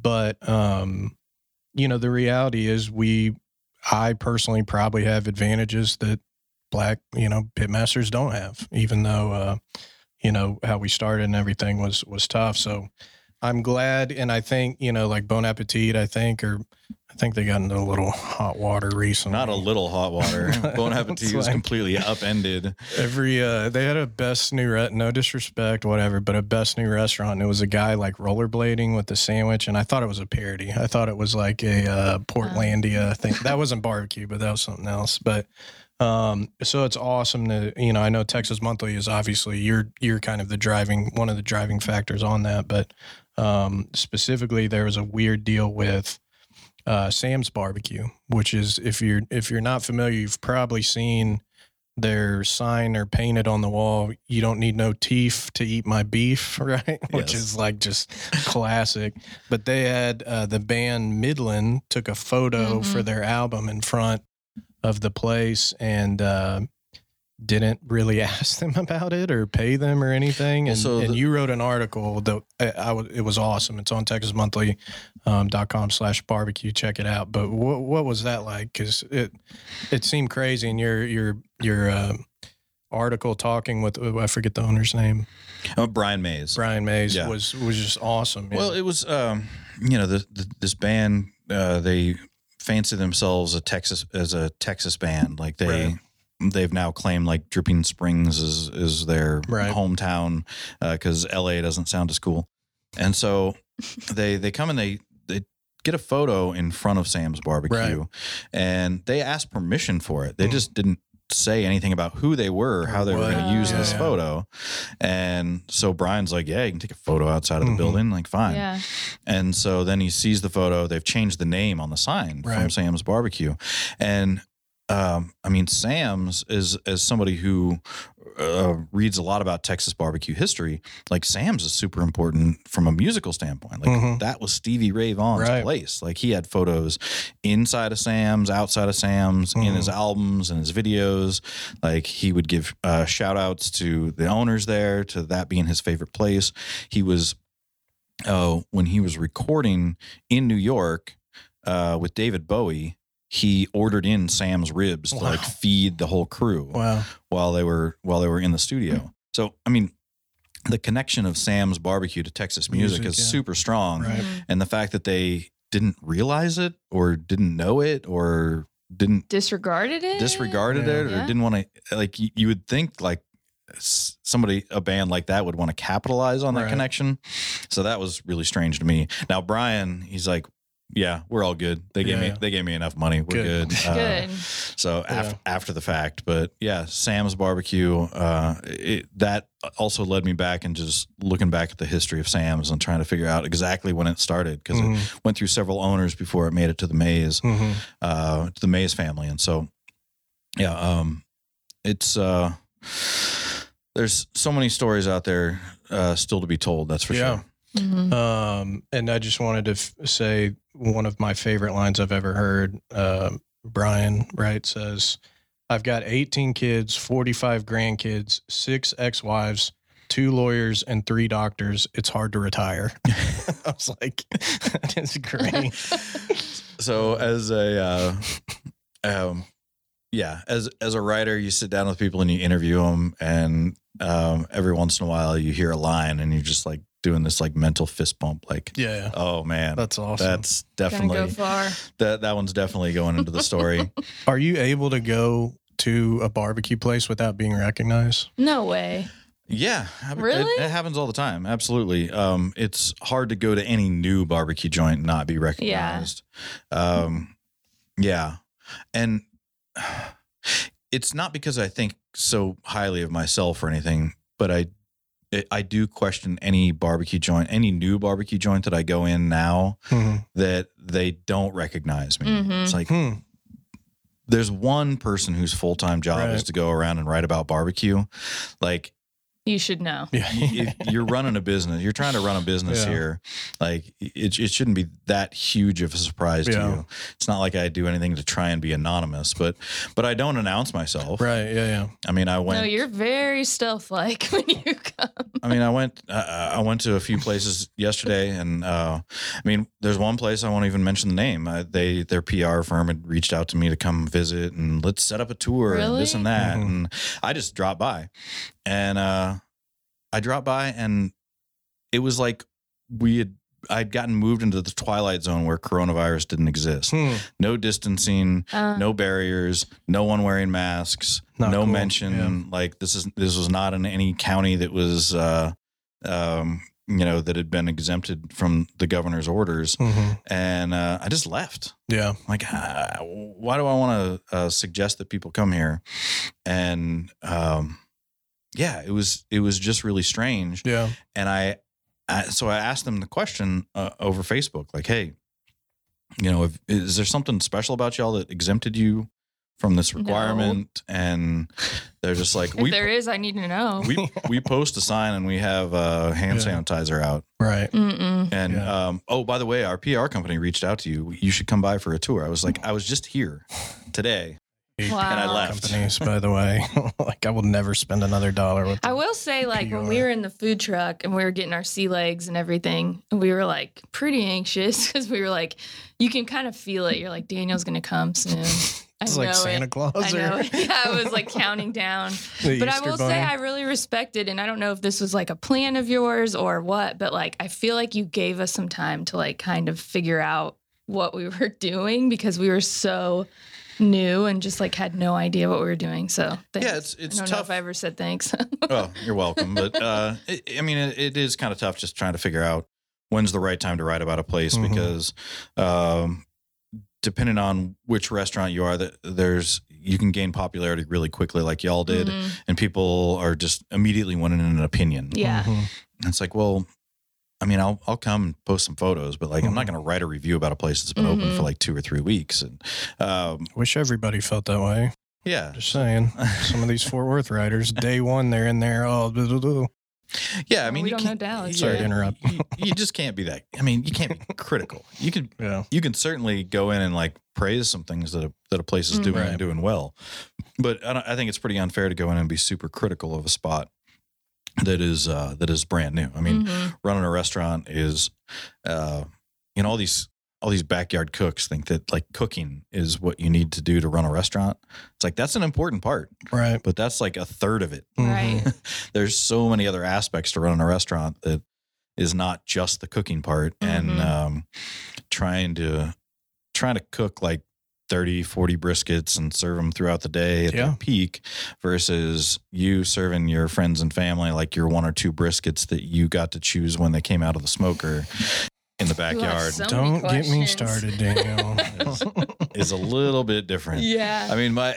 but um, you know, the reality is we, I personally probably have advantages that black you know pitmasters don't have, even though uh, you know how we started and everything was was tough. So. I'm glad, and I think you know, like Bon Appetit. I think, or think they got into a little hot water recently. Not a little hot water. Bon Appetit It's was like- completely upended. Every uh, they had a best new re- no disrespect, whatever, but a best new restaurant. And it was a guy like rollerblading with the sandwich, and I thought it was a parody. I thought it was like a uh, Portlandia thing. That wasn't barbecue, but that was something else. But um, so it's awesome to you know. I know Texas Monthly is obviously you're you're kind of the driving one of the driving factors on that, but um, specifically there was a weird deal with uh, Sam's Barbecue, which is if you're if you're not familiar, you've probably seen their sign or painted on the wall. You don't need no teeth to eat my beef, right? Which is like just classic. But they had uh, the band Midland took a photo for their album in front of the place and. Uh, didn't really ask them about it or pay them or anything. And, so and you wrote an article that I, I it was awesome. It's on texasmonthly um, dot com slash barbecue. Check it out. But what, what was that like? Cause it, it seemed crazy. And your, your, your, uh, article talking with, oh, I forget the owner's name, Oh, Brian Mays. Brian Mays Yeah. was, was just awesome. Well, it was, um, you know, the, the, this band, uh, they fancy themselves a Texas as a Texas band. Like they, Right. They've now claimed like Dripping Springs is is their Right. hometown because L.A. doesn't sound as cool, and so they they come and they they get a photo in front of Sam's barbecue, Right. and they asked permission for it. They Mm. just didn't say anything about who they were how they were going to use Yeah, this yeah. photo. And so Brian's like, "Yeah, you can take a photo outside of the Mhm. building, like fine." Yeah. And so then he sees the photo. They've changed the name on the sign from Sam's Barbecue. And um, I mean, Sam's is as somebody who uh, reads a lot about Texas barbecue history. Like Sam's is super important from a musical standpoint. Like Mhm. that was Stevie Ray Vaughan's Right. place. Like he had photos inside of Sam's, outside of Sam's, in his albums and his videos. Like he would give uh, shout outs to the owners there, to that being his favorite place. He was, oh, when he was recording in New York uh, with David Bowie, he ordered in Sam's ribs to like feed the whole crew Wow. while they were while they were in the studio. So I mean, the connection of Sam's barbecue to Texas music, Music, is yeah. super strong, Right. Mhm. and the fact that they didn't realize it or didn't know it or didn't Disregarded it. disregarded Yeah. it or Yeah. didn't want to like you, you would think like somebody a band like that would want to capitalize on that Right. connection so that was really strange to me now brian he's like yeah we're all good they gave me they gave me enough money we're Good. good, Uh, Good. so Yeah. after after the fact but yeah sam's barbecue uh it, that also led me back and just looking back at the history of sam's and trying to figure out exactly when it started because Mhm. it went through several owners before it made it to the Mays Mhm. uh, to the Mays family, and so yeah, um, it's uh, there's so many stories out there uh, still to be told. That's for Yeah. sure. Mhm. Um, and I just wanted to f- say one of my favorite lines I've ever heard. Um, Brian Wright says, I've got 18 kids, 45 grandkids, six ex wives, two lawyers, and three doctors. It's hard to retire. I was like, that is great. So as a uh, um, yeah, as as a writer, you sit down with people and you interview them, and um, every once in a while you hear a line, and you're just like doing this like mental fist bump. like. Yeah. Oh man, That's awesome. that's definitely go far. that that one's definitely going into the story. Are you able to go to a barbecue place without being recognized? No way. Yeah, Really? It, it happens all the time. Absolutely. Um, it's hard to go to any new barbecue joint and not be recognized. Um, yeah, and it's not because I think so highly of myself or anything, but I. it- I do question any barbecue joint, any new barbecue joint that I go in now Mhm. that they don't recognize me. Mhm. It's like Hmm. there's one person whose full time job is to go around and write about barbecue. Like You should know. Yeah. if you're running a business, you're trying to run a business Yeah. here. Like it, it shouldn't be that huge of a surprise to you. It's not like I do anything to try and be anonymous, but but I don't announce myself. Right. Yeah. Yeah. I mean, I went. No, you're very stealth like when you come. I mean, I went. Uh, I went to a few places yesterday, and uh, I mean, there's one place I won't even mention the name. Uh, they their PR firm had reached out to me to come visit and let's set up a tour and this and that, Mhm. and I just dropped by, and uh, I dropped by, and it was like we had. I'd gotten moved into the twilight zone where coronavirus didn't exist. Hmm. No distancing, Uh, no barriers, no one wearing masks, no cool. mention. Like this is this was not in any county that was uh um you know that had been exempted from the governor's orders Mhm. and uh, I just left. Yeah. Like, uh, why do I want to uh, suggest that people come here? And um, yeah, it was it was just really strange. Yeah. And I, I so I asked them the question uh, over Facebook, like, hey, you know, if, is there something special about y'all that exempted you from this No. requirement? And they're just like, if we there is, I need to know. we we post a sign and we have uh, hand Yeah. sanitizer out. Right. Mm-mm. And Yeah. um, oh, by the way, our PR company reached out to you. You should come by for a tour. I was like, I was just here today. Wow. And I left. Companies, by the way, like I will never spend another dollar with. I will say, like when we were in the food truck and we were getting our sea legs and everything, we were like pretty anxious because we were like, you can kind of feel it. You're like, Daniel's gonna come soon. I It's know like Santa it. Claus. I know. Yeah, I was like counting down. the But I will Bunny. say I really respected, and I don't know if this was like a plan of yours or what, but like I feel like you gave us some time to like kind of figure out what we were doing because we were so new and just like had no idea what we were doing. So thanks. Yeah, it's it's I don't know tough. if I ever said thanks. oh, you're welcome. But uh, it, I mean, it, it is kind of tough just trying to figure out when's the right time to write about a place Mhm. because um, depending on which restaurant you are, that there's you can gain popularity really quickly, like y'all did, Mhm. and people are just immediately wanting an opinion. Yeah. Mhm. And it's like, well, I mean, I'll I'll come and post some photos, but like I'm not Mhm. going to write a review about a place that's been open Mhm. for like two or three weeks. And um, Wish everybody felt that way. yeah, Just saying. Some of these Fort Worth riders, day one, they're in there. Oh, blah, blah, blah. yeah. I Well, mean, we you don't know can't- Dallas, Sorry to interrupt. You, you just can't be that. I mean, you can't be critical. You can yeah. you can certainly go in and like praise some things that a, that a place is Mhm. doing Right. and doing well, but I, don't, I think it's pretty unfair to go in and be super critical of a spot that is uh, that is brand new. I mean, Mhm. running a restaurant is, uh, you know, all these all these backyard cooks think that like cooking is what you need to do to run a restaurant. It's like that's an important part, Right. but that's like a third of it. Right. Mhm. There's so many other aspects to running a restaurant that is not just the cooking part and Mhm. um, trying to trying to cook like 30 40 briskets and serve them throughout the day at Yeah. their peak versus you serving your friends and family like your one or two briskets that you got to choose when they came out of the smoker in the backyard so Don't get me started, Daniel. is a little bit different Yeah. I mean, my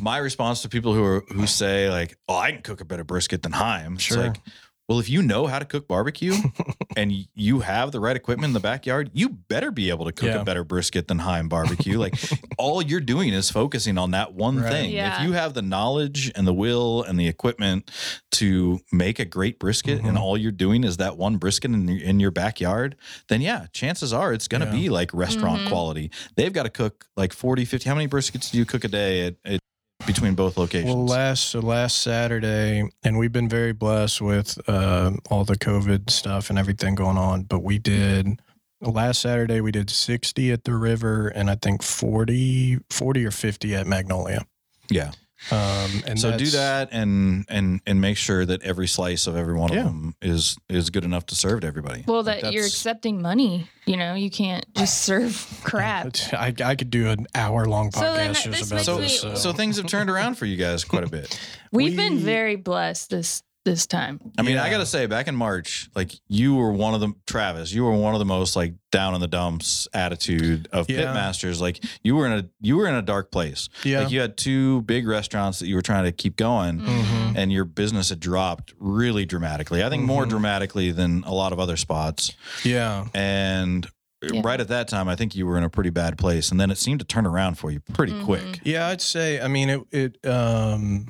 my response to people who are who say like, "Oh, I can cook a better brisket than Heim." Sure. It's like, well, if you know how to cook barbecue and you have the right equipment in the backyard, you better be able to cook Yeah. a better brisket than Heim barbecue. like, all you're doing is focusing on that one Right. thing. Yeah. If you have the knowledge and the will and the equipment to make a great brisket, and Mhm. all you're doing is that one brisket in your, in your backyard, then yeah, chances are it's going to Yeah. be like restaurant Mhm. quality. They've got to cook like 40, 50. How many briskets do you cook a day at, at between both locations? Well, last so last Saturday, and we've been very blessed with uh, all the COVID stuff and everything going on. But we did last Saturday we did sixty at the river, and I think 40, 40 or fifty at Magnolia. yeah. Um, and so do that and and and make sure that every slice of every one Yeah. of them is is good enough to serve to everybody. well, that you're accepting money. You know, you can't just serve crap. I, I could do an hour long So then podcast that- just this about makes so me- so, So, things have turned around for you guys quite a bit. We've been very blessed this this time. I mean, I got to say, back in March, like you were one of the Travis, you were one of the most like down in the dumps attitude of Yeah. pitmasters. Like you were in a you were in a dark place. yeah. Like you had two big restaurants that you were trying to keep going. Mhm. And your business had dropped really dramatically. I think more Mhm. dramatically than a lot of other spots. yeah. And Yeah. right at that time, I think you were in a pretty bad place. And then it seemed to turn around for you pretty Mhm. quick. Yeah, I'd say. I mean, it. It. Um,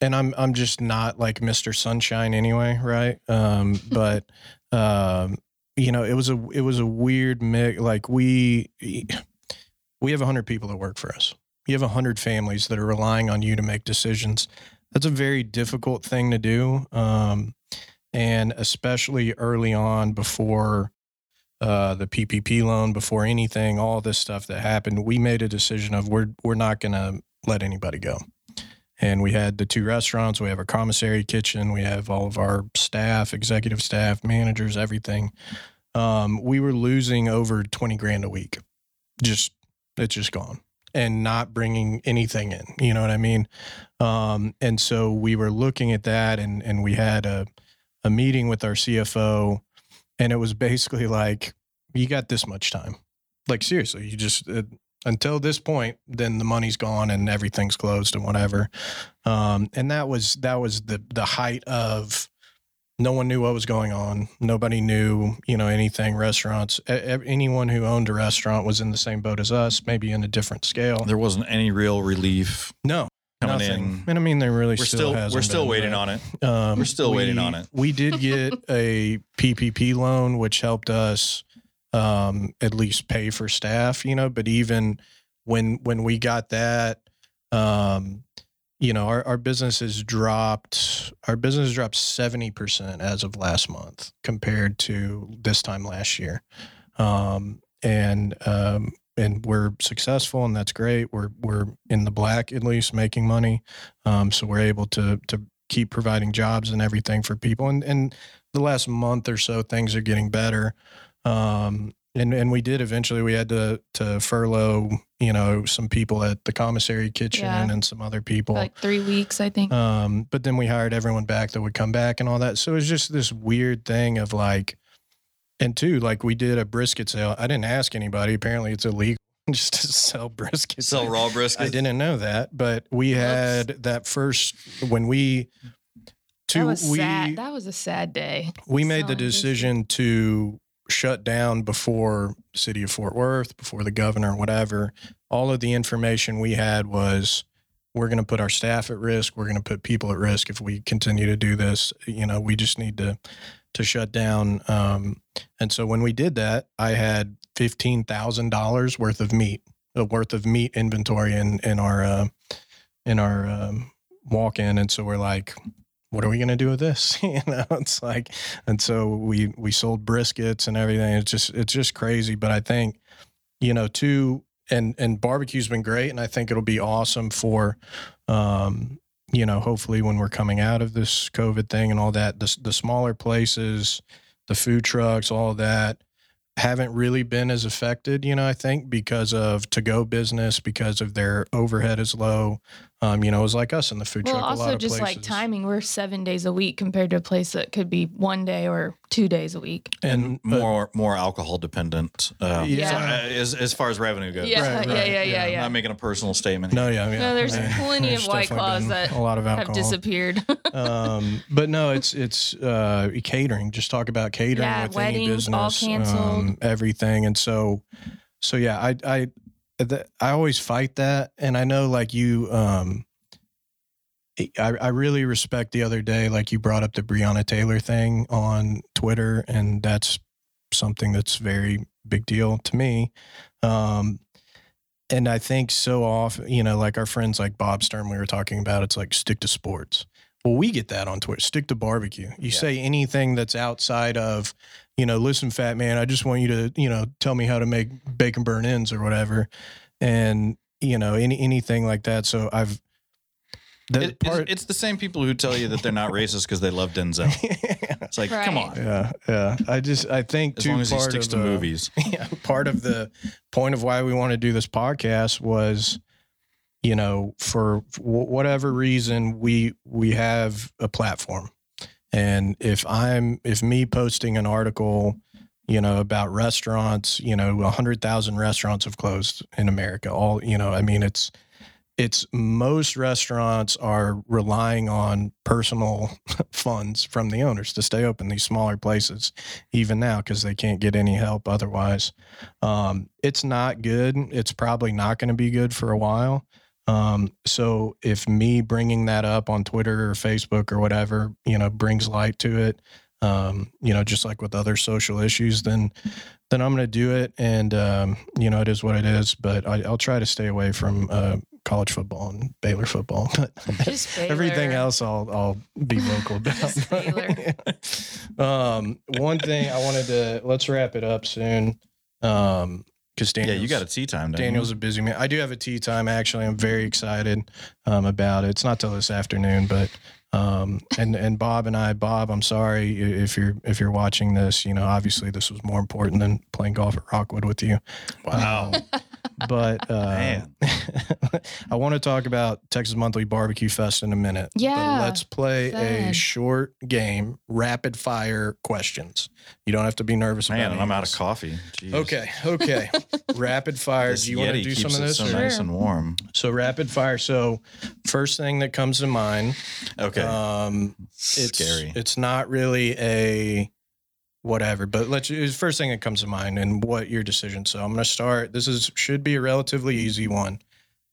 and I'm. I'm just not like Mr. Sunshine anyway, right? Um, but, um, you know, it was a. It was a weird mix. Like we, we have hundred people that work for us. You have hundred families that are relying on you to make decisions. That's a very difficult thing to do, um, and especially early on before uh, the PPP loan, before anything, all this stuff that happened, we made a decision of we're we're not going to let anybody go. And we had the two restaurants, we have a commissary kitchen, we have all of our staff, executive staff, managers, everything. Um, we were losing over twenty grand a week. Just it's just gone, and not bringing anything in. You know what I mean? Um, and so we were looking at that, and and we had a a meeting with our CFO and it was basically like you got this much time like seriously you just uh, until this point then the money's gone and everything's closed and whatever um, and that was that was the the height of no one knew what was going on nobody knew you know anything restaurants e- anyone who owned a restaurant was in the same boat as us maybe in a different scale There wasn't any real relief no coming nothing in. and i mean there really We're still, still we're still been, waiting on it. um, We're still waiting on it. We did get a PPP loan, which helped us um, at least pay for staff, you know. But even when when we got that, um, you know, our, our business has dropped. Our business dropped seventy percent as of last month compared to this time last year, um, and um, and we're successful, and that's great. We're we're in the black at least, making money, um, so we're able to to keep providing jobs and everything for people. And and the last month or so, things are getting better. Um, and and we did eventually. We had to to furlough, you know, some people at the commissary kitchen Yeah. and some other people. For like three weeks, I think. Um, but then we hired everyone back that would come back and all that. So it was just this weird thing of like, and two, like we did a brisket sale. I didn't ask anybody. Apparently, it's illegal just to sell brisket. Sell raw brisket. I didn't know that, but we had that first when we two that was we sad. That was a sad day. we made the Selling this- decision to shut down before city of Fort Worth, before the governor, whatever. All of the information we had was we're going to put our staff at risk. We're going to put people at risk if we continue to do this. You know, we just need to to shut down. Um, and so when we did that, I had fifteen thousand dollars worth of meat, uh, worth of meat inventory in in our uh, in our um, walk in, and so we're like, what are we going to do with this? you know, it's like, and so we we sold briskets and everything. It's just it's just crazy. But I think, you know, too, and and barbecue's been great, and I think it'll be awesome for, um, you know, hopefully when we're coming out of this COVID thing and all that, the the smaller places, the food trucks, all that haven't really been as affected, you know, I think because of to go business, because of their overhead is low. Um, you know, it was like us in the food Well, truck. a lot also of just like timing. We're seven days a week compared to a place that could be one day or two days a week. and but- more more alcohol dependent. Um, Yeah. so, uh, as as far as revenue goes. Yeah, Right, yeah, right, yeah, yeah, yeah. yeah. I'm not making a personal statement. No, yeah, yeah. No, there's I mean, plenty there's of White definitely Claws that a lot of have disappeared. um, but no, it's it's uh, catering. Just talk about catering Yeah, with any weddings, all business, canceled. um, everything. And so, so yeah, I I I always fight that, and I know like you. Um, I, I really respect the other day, like you brought up the Breonna Taylor thing on Twitter, and that's something that's very big deal to me. Um, and I think so often, you know, like our friends like Bob Stern, we were talking about, it's like stick to sports. Well, we get that on Twitter. Stick to barbecue. You Yeah. say anything that's outside of, you know, listen, fat man, I just want you to, you know, tell me how to make bacon burn ends or whatever. And, you know, any anything like that. So I've the It- it's, it's the same people who tell you that they're not racist because they love Denzel. It's like, come on. yeah, yeah. I just I think As too long as he sticks of, to uh, movies. yeah, part of the point of why we want to do this podcast was you know for wh- whatever reason we we have a platform. And if i'm if me posting an article you know about restaurants you know 100,000 restaurants have closed in america all you know i mean it's it's most restaurants are relying on personal funds from the owners to stay open these smaller places even now because they can't get any help otherwise. Um, it's not good. It's probably not going to be good for a while um, so if me bringing that up on twitter or facebook or whatever you know brings light to it um, you know just like with other social issues then then i'm going to do it and um, you know it is what it is but I, i'll try to stay away from uh, college football and baylor football but Just everything else I'll I'll be vocal about. Baylor. um, one thing I wanted to let's wrap it up soon. Um, because Yeah, you got a tee time. don't you? Daniel's a busy man. I do have a tee time actually. I'm very excited um, about it. It's not till this afternoon, but um, and and Bob and I, Bob, I'm sorry if you're if you're watching this. You know, obviously this was more important than playing golf at Rockwood with you. Wow. Um, but uh, I want to talk about Texas Monthly Barbecue Fest in a minute. Yeah, But let's play a short game, rapid fire questions. You don't have to be nervous Man, about and it. I'm out of coffee. Jeez. Okay, okay. rapid fire. This do you want to Yeti do some keeps of it this? So or- nice and warm. So rapid fire. So first thing that comes to mind. Okay. Um, it's Scary. It's not really a whatever, but let's. The first thing that comes to mind and what your decision. So I'm going to start. This is should be a relatively easy one,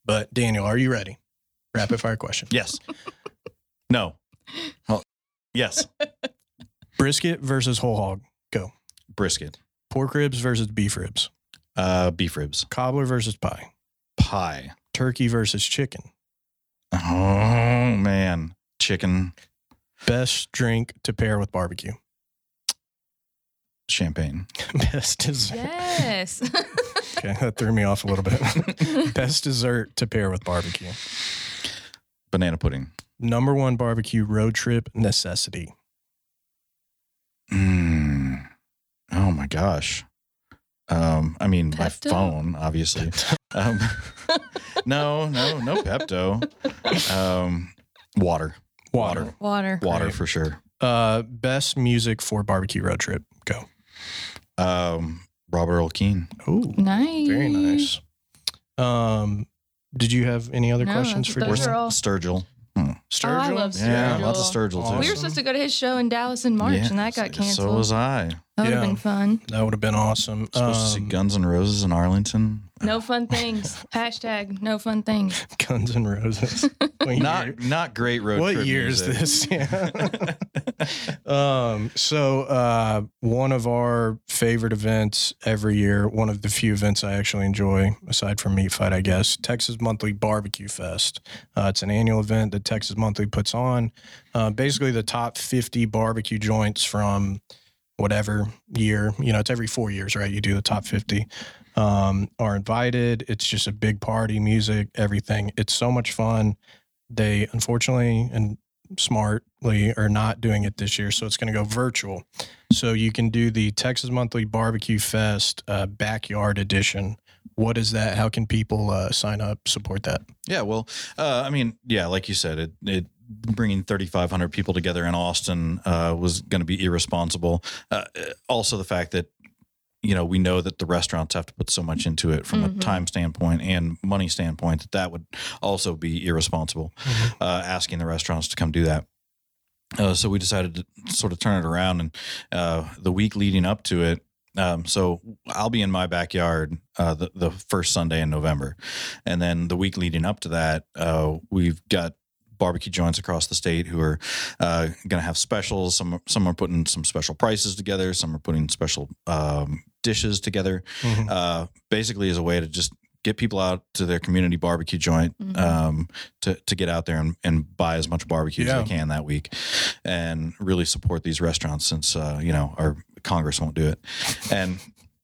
but Daniel, are you ready? Rapid fire question. Yes. no. Oh, yes. Brisket versus whole hog. Go. Brisket. Pork ribs versus beef ribs. Uh, beef ribs. Cobbler versus pie. Pie. Turkey versus chicken. Oh man. Chicken. Best drink to pair with barbecue. Champagne. Best dessert. Yes. Okay, that threw me off a little bit. Best dessert to pair with barbecue. Banana pudding. Number one barbecue road trip necessity. Mm. Oh my gosh. Um, I mean, my phone, obviously. Um, no, no, no Pepto. Um, water, Water. Water. water Great. for sure. Uh, best music for barbecue road trip. Go. Um, Robert Earl Keen. Oh, Nice. very nice. Um, did you have any other No, questions for those Daniel? are all- Sturgill. Oh, I love Sturgill? Yeah, lots of Sturgill too. We were supposed to go to his show in Dallas in March, Yeah, and that got canceled. So was I. that would have Yeah. been fun. That would have been awesome. Supposed to see Um, Guns N' Roses in Arlington. No fun things. Hashtag no fun things. Guns N' Roses. What year- Not not great road what trip year is music. this? Yeah. um, so uh, one of our favorite events every year, one of the few events I actually enjoy, aside from Meat Fight, I guess, Texas Monthly Barbecue Fest. Uh, it's an annual event that Texas Monthly puts on. Uh, basically, the top 50 barbecue joints from whatever year. You know, it's every four years, right? You do the top 50. Um, are invited. It's just a big party, music, everything. It's so much fun. They unfortunately and smartly are not doing it this year, so it's going to go virtual. So you can do the Texas Monthly Barbecue Fest uh, Backyard Edition. What is that? How can people uh, sign up, support that? Yeah, well, uh, I mean, yeah, like you said, it it bringing 3,500 people together in Austin uh, was going to be irresponsible. Uh, also, the fact that you know we know that the restaurants have to put so much into it from Mhm. a time standpoint and money standpoint that that would also be irresponsible. Uh, asking the restaurants to come do that. Uh, so we decided to sort of turn it around, and uh, the week leading up to it. Um, so I'll be in my backyard uh, the the first Sunday in November, and then the week leading up to that, uh, we've got barbecue joints across the state who are uh, going to have specials. Some some are putting some special prices together. Some are putting special um, dishes together. Mhm. Uh, basically, as a way to just get people out to their community barbecue joint Mhm. um, to to get out there and, and buy as much barbecue Yeah. as they can that week, and really support these restaurants since uh, you know our Congress won't do it, and.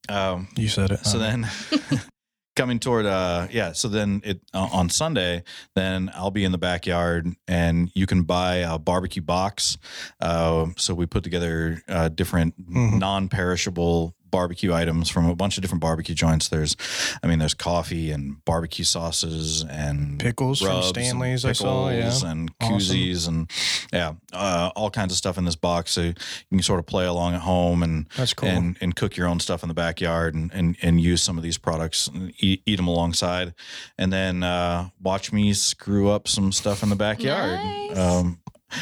Um, You said it. so then coming toward uh yeah so then it uh, on sunday then i'll be in the backyard and you can buy a barbecue box uh, so we put together uh, different Mhm. non-perishable barbecue items from a bunch of different barbecue joints there's i mean there's coffee and barbecue sauces and pickles from Stanley's, I saw. Yeah. pickles and Awesome. koozies and yeah uh, all kinds of stuff in this box so you can sort of play along at home and That's cool. and and cook your own stuff in the backyard and and, and use some of these products and eat, eat them alongside and then uh, watch me screw up some stuff in the backyard Nice. um,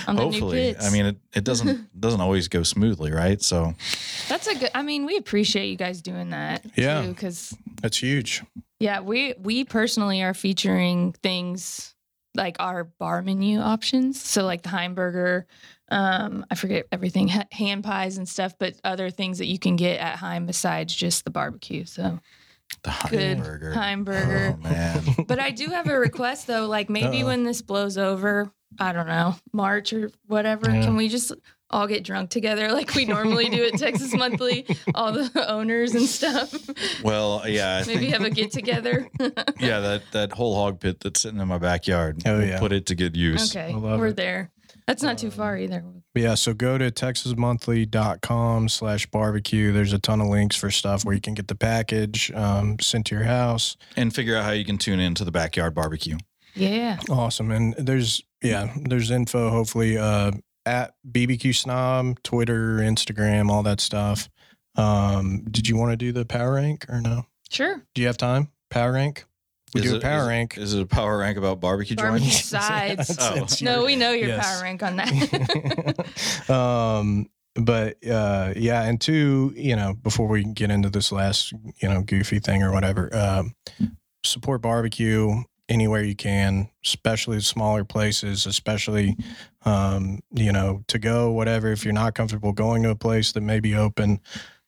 On the new hopefully i mean it, it doesn't doesn't always go smoothly right so that's a good. I mean, we appreciate you guys doing that. Yeah. because That's huge. yeah, we we personally are featuring things like our bar menu options. So like the Heimburger, um, I forget everything, ha- hand pies and stuff, but other things that you can get at Heim besides just the barbecue. So the good Heimburger. Heimburger. oh man But I do have a request though, like maybe Uh-oh. when this blows over, I don't know, March or whatever, Yeah. can we just all get drunk together like we normally do at Texas Monthly, all the owners and stuff. well yeah I maybe think- have a get together. yeah that that whole hog pit that's sitting in my backyard Oh, we'll yeah. put it to good use okay, we're it. there. That's not too far either. Yeah, so go to texasmonthly.com slash barbecue. There's a ton of links for stuff where you can get the package um, sent to your house. and figure out how you can tune into the backyard barbecue Yeah. Awesome. And there's, yeah, there's info hopefully uh, at BBQ Snob, Twitter, Instagram, all that stuff. Um, did you want to do the power rank or no? Sure. Do you have time? Power rank? We Is do it- a power is rank. is it a power rank about barbecue Barbecue joints sides. Oh. It's No, we know your yes. power rank on that. um but uh yeah and two you know before we get into this last you know goofy thing or whatever um support barbecue anywhere you can especially smaller places especially um you know to go whatever if you're not comfortable going to a place that may be open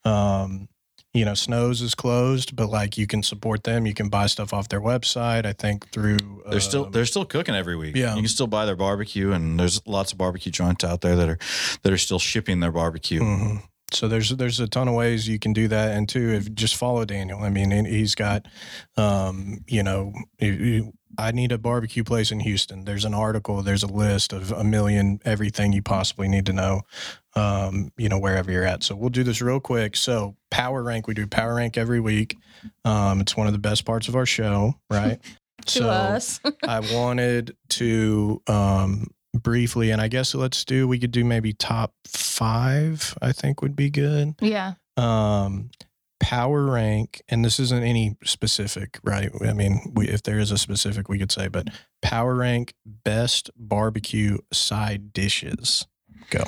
um you know Snow's is closed but like you can support them you can buy stuff off their website i think through They're still um, they're still cooking every week. yeah. you can still buy their barbecue, and there's lots of barbecue joints out there that are that are still shipping their barbecue. hmm So there's there's a ton of ways you can do that, and two, if just follow Daniel. I mean, he's got, um, you know, I need a barbecue place in Houston. There's an article, there's a list of a million everything you possibly need to know, um, you know, wherever you're at. So we'll do this real quick. So power rank, we do power rank every week. Um, it's one of the best parts of our show, right? to us. I wanted to um, briefly, and I guess let's do. We could do maybe top five. I think would be good. yeah. Um, power rank, and this isn't any specific, right? I mean, we, if there is a specific, we could say, but power rank best barbecue side dishes. Go.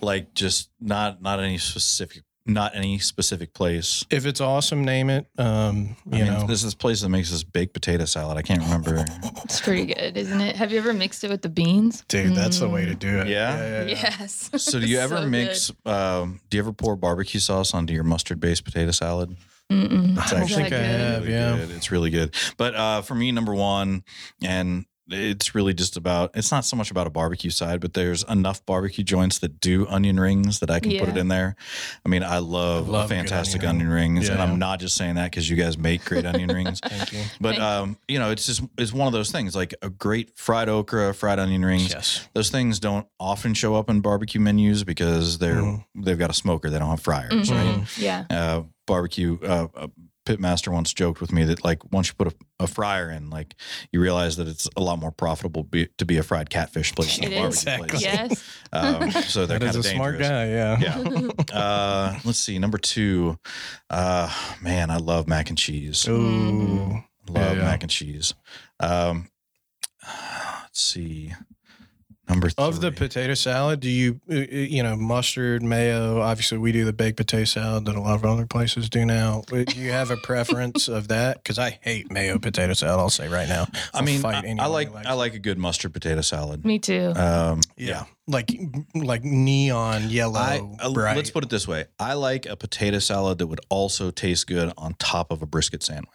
Like just not not any specific not any specific place. If it's awesome, name it. Um, I you mean, know, there's this place that makes this baked potato salad. I can't remember. It's pretty good, isn't it? Have you ever mixed it with the beans? dude, that's the way to do it. Yeah? Yes. So do you ever So mix? Um, do you ever pour barbecue sauce onto your mustard-based potato salad? Mm-mm. I don't think I have. really yeah. good. It's really good. But uh, for me, number one, and it's really just about. It's not so much about a barbecue side, but there's enough barbecue joints that do onion rings that I can put it in there. I mean, I love, I love fantastic onion onion, rings, and I'm not just saying that because you guys make great onion rings. Thank you. But Thank you. um, you know, it's just it's one of those things like a great fried okra, fried onion rings. Yes. Those things don't often show up in barbecue menus because they're Mhm. they've got a smoker. They don't have fryers, right? Mhm. Yeah. uh, barbecue uh, uh, pitmaster once joked with me that like once you put a, a fryer in like you realize that it's a lot more profitable be, to be a fried catfish place than a barbecue Exactly. place Yes. um, so they're That kind is of a smart dangerous guy. Yeah. yeah uh, let's see number two uh, man i love mac and cheese Ooh. love Yeah. mac and cheese um, let's see number three. Of the potato salad, do you, uh, uh, you know, mustard, mayo? Obviously, we do the baked potato salad that a lot of other places do now. Uh, Do you have a preference of that? Because I hate mayo potato salad. I'll say right now. i I'll mean fight I, I like i like a good mustard potato salad Me too. um, yeah, like like neon yellow. I, uh, let's put it this way: I like a potato salad that would also taste good on top of a brisket sandwich.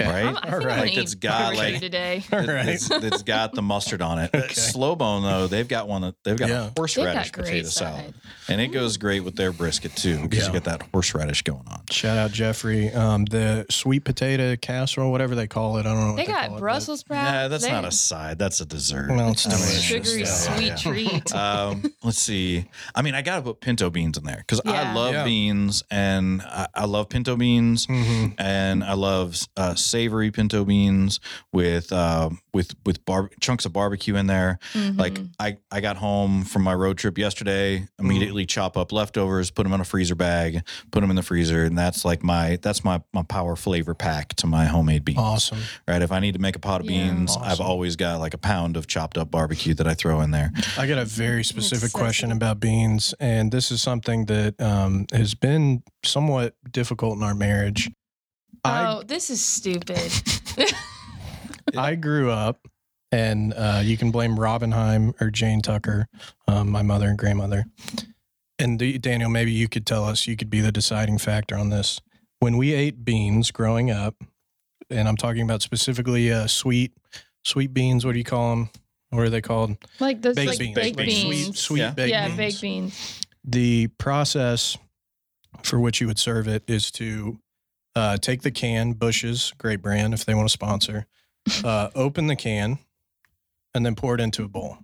Okay. right? I'm, I think All I'm right. gonna Like, it's eat got, like- today. All That- right. That's, that's got the mustard on it. Okay. Slow bone though, they've got one. that They've got Yeah. a horseradish They've got potato great salad, and it goes great with their brisket too because Yeah. you get that horseradish going on. Shout out Jeffrey. Um, the sweet potato casserole, whatever they call it. I don't know. What They they, got call Brussels sprouts. Yeah, that's They- not a side. That's a dessert. Well, it's I mean, delicious. sugary Yeah, sweet yeah. treat. um, let's see. I mean, I got to put pinto beans in there because I love Yeah. beans and I, I love pinto beans. It. hmm and I love uh, savory pinto beans with uh, with with bar- chunks of barbecue in there. Like Mhm. I, I got home from my road trip yesterday, immediately chop up leftovers, put them in a freezer bag, put them in the freezer, and that's like my that's my my power flavor pack to my homemade beans. Awesome. Right? If I need to make a pot of Yeah. beans, I've always got like a pound of chopped up barbecue that I throw in there. I got a very specific so question good. about beans, and this is something that um, has been somewhat difficult in our marriage. Oh, this is stupid. I I grew up, and uh, you can blame Robinheim or Jane Tucker, um, my mother and grandmother. And the, Daniel, maybe you could tell us. You could be the deciding factor on this. When we ate beans growing up, and I'm talking about specifically uh, sweet, sweet beans. What do you call them? What are they called? like those Baked like beans. baked Baked beans. beans. Sweet, sweet Yeah. baked yeah, beans. baked beans. the process for which you would serve it is to uh, take the can, Bush's, great brand if they want to sponsor, uh, open the can, and then pour it into a bowl.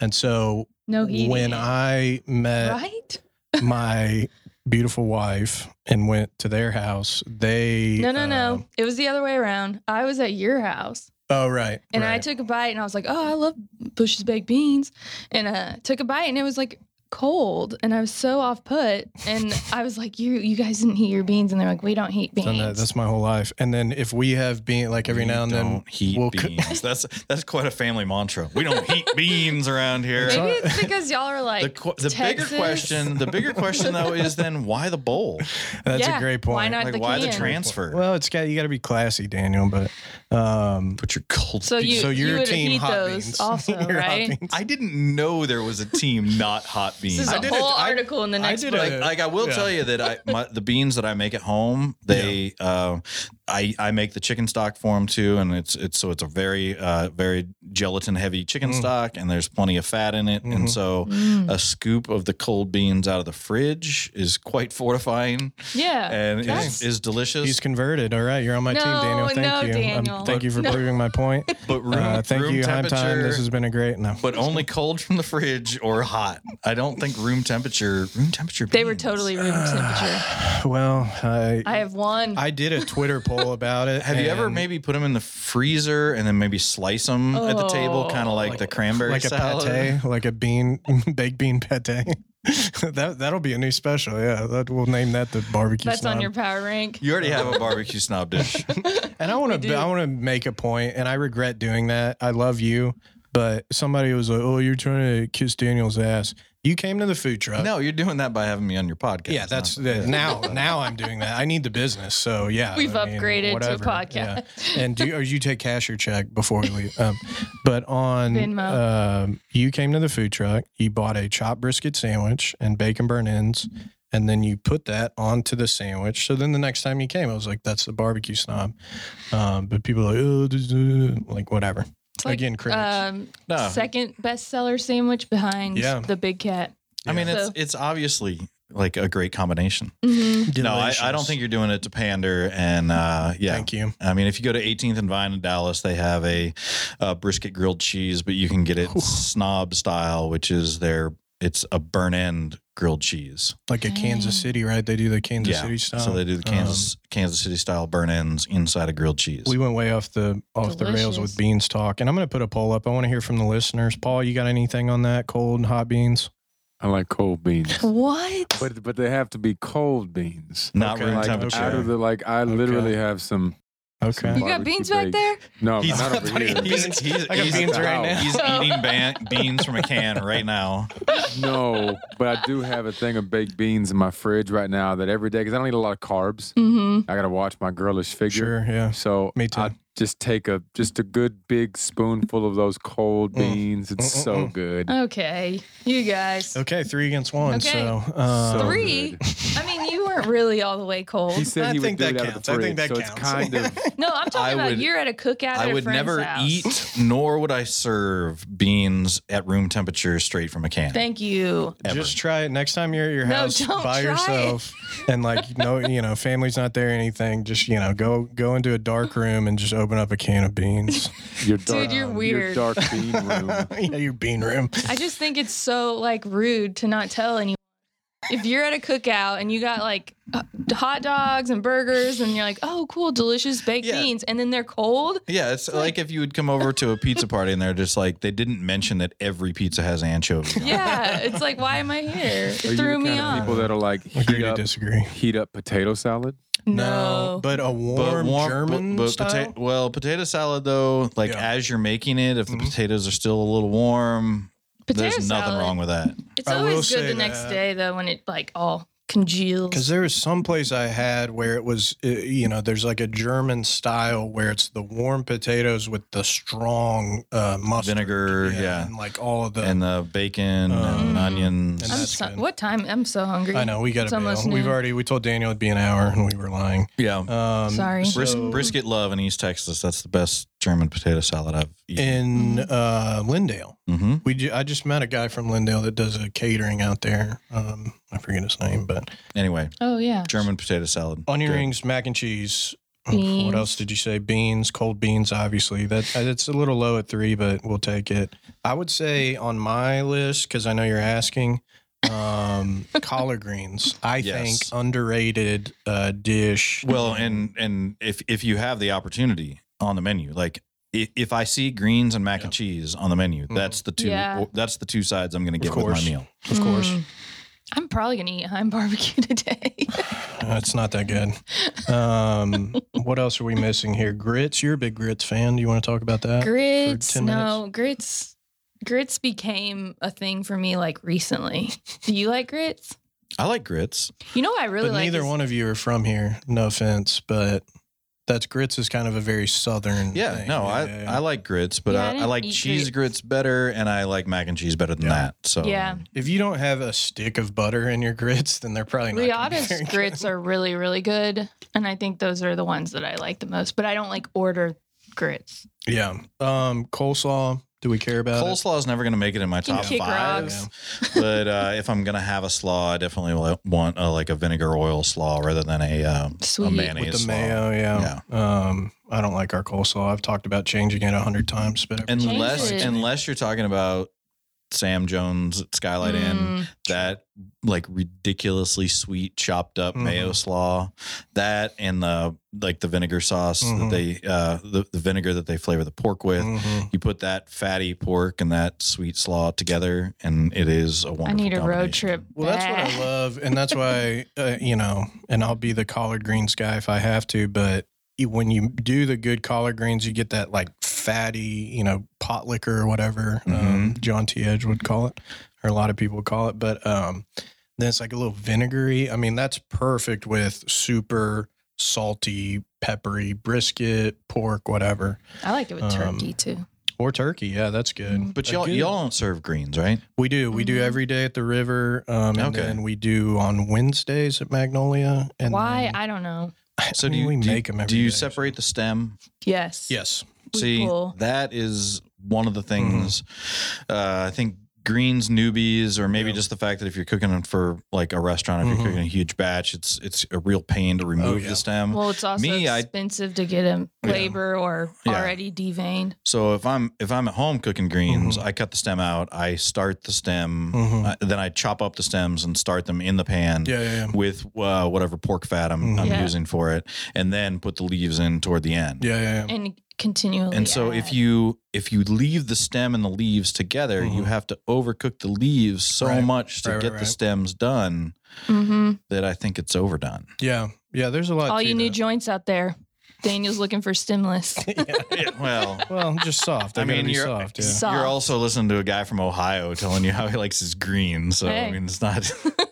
And so No when I met right? my beautiful wife and went to their house, they No, no, no. It was the other way around. I was at your house Oh, right. and I took a bite and I was like, "Oh, I love Bush's baked beans," and uh, took a bite and it was like cold and I was so off put and I was like, "You, you guys didn't heat your beans," and they're like, "We don't heat beans." Done that. That's my whole life. And then if we have bean, like every We now and then, don't heat we'll cook- beans. that's that's quite a family mantra. We don't heat beans around here. Maybe it's because y'all are like the qu- the bigger question, the bigger question though, is then why the bowl? that's Yeah, a great point. why not Like the why the transfer? Well, it's got you got to be classy, Daniel. But um, Put your cold. So you, So you you're would team hot beans. also, You're hot right? beans. I didn't know there was a team not hot beans. This is I a did a- whole I- article in the I next did book. a- like, like I will Yeah. tell you that I my, the beans that I make at home they uh, I I make the chicken stock for them too and it's it's so it's a very uh, very gelatin heavy chicken Mm. stock and there's plenty of fat in it Mhm. and so Mm. a scoop of the cold beans out of the fridge is quite fortifying yeah. and is, is delicious. he's converted. All right, you're on my team, Daniel. Thank no, you. Um, Daniel. thank you for No. proving my point. but room, Uh, thank room you, Time temperature. Time. This has been a great. No, but only cold from the fridge or hot. I don't think room temperature. Room temperature. they were totally room temperature. well, I I have one. I did a Twitter poll poll about it. Have you ever and maybe put them in the freezer and then maybe slice them at the table, Oh. kind of like, the cranberry like a pate, like a bean, baked bean pate? that that'll be a new special. Yeah, that we'll name that the barbecue. That's on your power rank. You already have a barbecue snob dish. And I want We to. I want to make a point, and I regret doing that. I love you, but somebody was like, "Oh, you're trying to kiss Daniel's ass." You came to the food truck. No, you're doing that by having me on your podcast. Yeah, that's not- the, now. Now I'm doing that. I need the business, so yeah. We've I mean, upgraded to a podcast. yeah. And do you, or you take cash or check before we leave? Um, but on um, you came to the food truck. You bought a chopped brisket sandwich and bacon burn ends, and then you put that onto the sandwich. So then the next time you came, I was like, "That's the barbecue snob." Um, but people are like, "Oh, uh," like whatever." It's like, Again, critics. um, No. second bestseller sandwich behind Yeah. the Big Cat. I mean, it's So- it's obviously like a great combination. Mhm. No, I, I don't think you're doing it to pander. And uh, yeah, Thank you. I mean, if you go to 18th and Vine in Dallas, they have a, uh brisket grilled cheese, but you can get it snob style, which is their it's a burn end grilled cheese. Like a Kansas City, right? They do the Kansas yeah, City style. so they do the Um, Kansas Kansas City style burn ends inside of grilled cheese. We went way off the off the rails with beans talk, and I'm going to put a poll up. I want to hear from the listeners. Paul, you got anything on that cold and hot beans? I like cold beans, What? but but they have to be cold beans. Not Okay. room Like temperature. out of the like, I literally have some. Okay. You got beans back baked. there? No, He's, not over here. he's, he's, I got he's- beans right now. He's eating ban- beans from a can right now. No, but I do have a thing of baked beans in my fridge right now that every day because I don't eat a lot of carbs. Mm-hmm. I got to watch my girlish figure. Sure. Yeah. So Me too. I just take a just a good big spoonful of those cold Mm. beans. It's Mm, mm, so good. Okay, you guys. Okay. Three against one. Okay. So, um, So Three. good. I mean, you weren't really all the way cold. He said I he think would do that it out counts. of I the think that so it's counts. kind of No, I'm talking I about would- you're at a cookout. at I a would friend's never house. eat, nor would I serve beans at room temperature straight from a can. Thank you. ever. just try it next time you're at your No, house don't by try yourself, and like no, you know, family's not there or anything. Just you know, go go into a dark room and just open up a can of beans. your dark, you're weird. your weird. dark bean room. yeah, your bean room. I just think it's so like rude to not tell anyone. If you're at a cookout and you got like uh, hot dogs and burgers and you're like, oh, cool, delicious baked Yeah. beans, and then they're cold. Yeah, it's like if you would come over to a pizza party and they're just like they didn't mention that every pizza has anchovies. on it. Yeah, it's like, why am I here? It Are you threw the me kind of off. people that'll like Agree heat to up, disagree. heat up potato salad? No. but a warm, German but, but style. pota- well, potato salad though, like Yeah. as you're making it, if the Mhm. potatoes are still a little warm, Potato there's nothing salad. wrong with that. It's I will always good say the next that. day though when it like all congeals. Because there was some place I had where it was, uh, you know, there's like a German style where it's the warm potatoes with the strong uh, mustard, Vinegar, yeah. and like all of the. and the bacon Um, and onions. and I'm so, what time? I'm so hungry. I know we got It's to bail. We've already we told Daniel it'd be an hour, and we were lying. yeah. Um, Sorry. Bris- so- brisket love in East Texas. That's the best German potato salad I've eaten. in uh, Lindale. Mm-hmm. We ju- I just met a guy from Lindale that does a catering out there. Um, I forget his name, but Anyway, Oh yeah. German potato salad. onion Good. rings, mac and cheese. Beans. What else did you say? Beans, cold beans. Obviously, that it's a little low at three, but we'll take it. I would say on my list because I know you're asking. Um, collard greens. I Yes. think underrated uh, dish. Well, and and if if you have the opportunity on the menu, like i- if I see greens and mac and cheese on the menu, that's the two. Yeah. That's the two sides I'm going to get with course. my meal. of course, Mm. I'm probably gonna eat Heim barbecue today. Uh, it's not that good. Um, what else are we missing here? Grits. You're a big grits fan. Do you want to talk about that? grits, 10 no grits. Grits became a thing for me like recently. Do you like grits? I like grits. You know what I really but like. neither is- one of you are from here. No offense, but that's grits is kind of a very southern. Yeah, thing. no, I, Yeah, yeah, I like grits, but Yeah, I I, I, like cheese grits. grits. better, and I like mac and cheese better than Yeah. that. So Yeah. If you don't have a stick of butter in your grits, then they're probably not. gonna be Riata's very good. grits are really, really good. And I think those are the ones that I like the most. But I don't like order grits. Yeah. Um, coleslaw. Do we care about it? coleslaw is never going to make it in my Can top kick five. rocks. but uh, if I'm going to have a slaw, I definitely will want uh, like a vinegar oil slaw rather than a, uh, a Sweet. mayonnaise With the slaw. mayo, yeah. Um, I don't like our coleslaw. I've talked about changing it a hundred times, but Unless Change it. unless you're talking about Sam Jones at Skylight Inn. Mm, That like ridiculously sweet chopped up mayo Mhm. slaw. That and the like the vinegar sauce Mhm. that they uh the, the vinegar that they flavor the pork with. Mhm. You put that fatty pork and that sweet slaw together, and it is a wonderful. I need a road combination. trip. Well, that's what I love, and that's why uh, you know, and I'll be the collard greens guy if I have to. But you- when you do the good collard greens, you get that like fatty, you know, pot liquor or whatever um, John T. Edge would call it, or a lot of people would call it. But um, then it's like a little vinegary. I mean, that's perfect with super salty, peppery brisket, pork, whatever, I like it with um, turkey too. or turkey. Yeah, that's good. Mhm. But y'all good- y'all don't serve greens, right? We do. We do Mhm. every day at the river. Um, and Okay. then we do on Wednesdays at Magnolia. And Why? then- I don't know. So I do you we do you- make them every Do you day, separate the stem? Yes. Yes. We See, pull. that is one of the things. Uh, I think greens newbies, or maybe Yeah. just the fact that if you're cooking them for like a restaurant, if Mhm. you're cooking a huge batch, it's it's a real pain to remove Oh, yeah. the stem. Well, it's also Me, I- expensive to get a Yeah. labor or Yeah. already deveined. So if I'm if I'm at home cooking greens, Mhm. I cut the stem out. I start the stem, Mhm. uh, then I chop up the stems and start them in the pan. Yeah, yeah, yeah. With uh, whatever pork fat I'm. I'm Yeah. using for it, and then put the leaves in toward the end. Yeah, yeah, yeah. And continually. And so if you if you leave the stem and the leaves together, you Mhm. have to overcook the leaves so Right. much to Right, right, get the stems done Mhm. that I think it's overdone. Yeah, yeah. There's a lot. all to you new joints out there, Daniel's looking for stemless. yeah. Well, Well, just soft. I I mean, mean, you're- soft. Yeah. Soft. you're also listening to a guy from Ohio telling you how he likes his green. So I mean, it's not.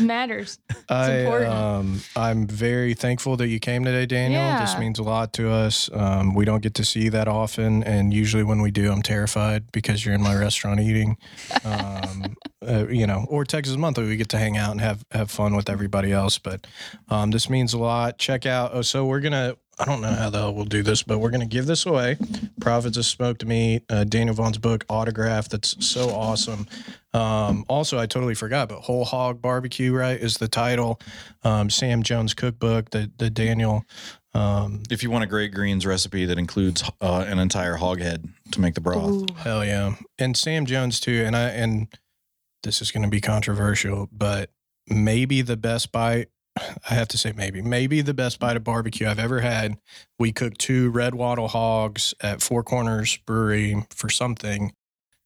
it matters. I, important. um, I'm very thankful that you came today, Daniel. Yeah. This means a lot to us. Um, we don't get to see you that often, and usually when we do, I'm terrified because you're in my restaurant eating. Um, uh, you know, or Texas Monthly, we get to hang out and have have fun with everybody else. But um, this means a lot. Check out. Oh, so we're gonna. I don't know how the hell we'll do this, but we're gonna give this away. Prophets of Smoked Meat, uh, Daniel Vaughn's book, autograph. That's so awesome. Um, also, I totally forgot, but Whole Hog Barbecue, right, is the title. Um, Sam Jones cookbook, the the Daniel. Um, if you want a great greens recipe that includes uh, an entire hog head to make the broth, Ooh. hell yeah, and Sam Jones too. And I and this is going to be controversial, but maybe the best bite. I have to say maybe maybe the best bite of barbecue I've ever had. We cooked two red wattle hogs at Four Corners Brewery for something,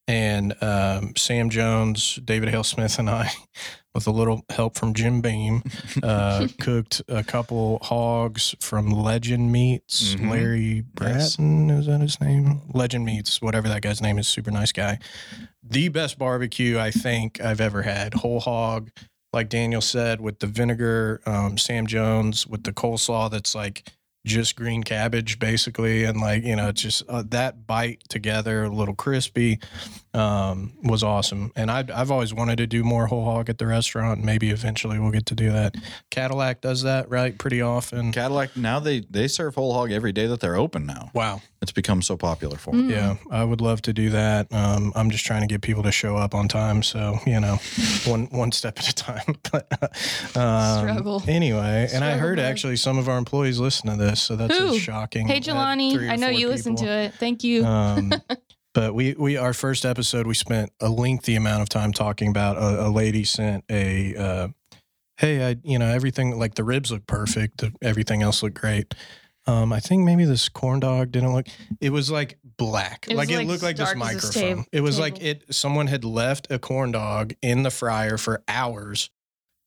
and um, Sam Jones, David Hale Smith, and I, with a little help from Jim Beam, uh, cooked a couple hogs from Legend Meats. Mhm. Larry Yes. Is that his name? Legend Meats, whatever that guy's name is. Super nice guy. The best barbecue I think I've ever had. Whole hog, like Daniel said, with the vinegar. Um, Sam Jones with the coleslaw that's like just green cabbage basically and like you know just uh, that bite together a little crispy um, was awesome and i I've always wanted to do more whole hog at the restaurant maybe eventually we'll get to do that Cattleack does that right pretty often Cattleack now they they serve whole hog every day that they're open now. wow It's become so popular for them. Mm. yeah i would love to do that um, i'm just trying to get people to show up on time so you know one one step at a time but um, Struggle. anyway and i heard actually some of our employees listen to this so that's Who? shocking Hey, at Jelani. I know four you listen to it. Thank you. Um, but we we our first episode we spent a lengthy amount of time talking about a, a lady sent a uh, hey I you know everything like the ribs look perfect the, everything else looked great. Um, I think maybe this corn dog didn't look. It was like black, It like it like, looked like this microphone. tab- it was like it. Someone had left a corn dog in the fryer for hours,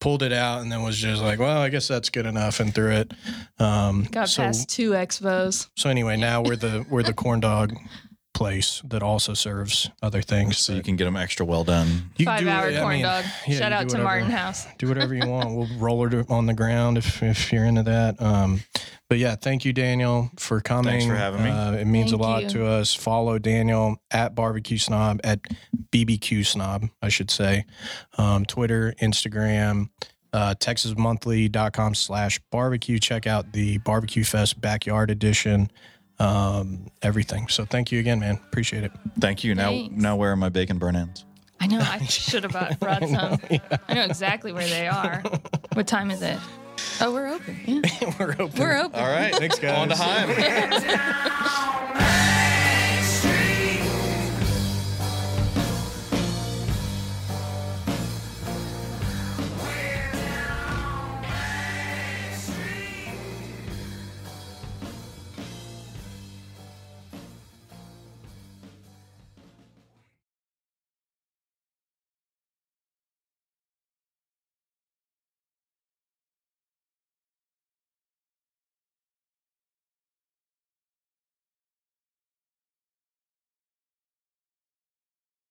pulled it out, and then was just like, "Well, I guess that's good enough," and threw it. Um, Got so past two expos. so anyway, now we're the we're the corn dog place that also serves other things. So you can get them extra well done. you can Five do hour what- I corn mean, dog. yeah, Shout out do to whatever- Martin House. Do whatever you want. We'll roll it on the ground if if you're into that. Um, but yeah, thank you, Daniel, for coming. Thanks for having me. Uh, it means Thank a lot you. to us. Follow Daniel at barbecue snob at BBQ snob, I should say. Um, Twitter, Instagram. Uh, TexasMonthly.com slash barbecue. Check out the Barbecue Fest Backyard Edition. Um, everything. So thank you again, man. Appreciate it. Thank you. Now Thanks. now where are my bacon burn ends? I know. I should have brought, brought some. I know exactly where they are. What time is it? Oh, we're open. Yeah. We're open. We're open. All right. Thanks, guys. On to Heim. We're down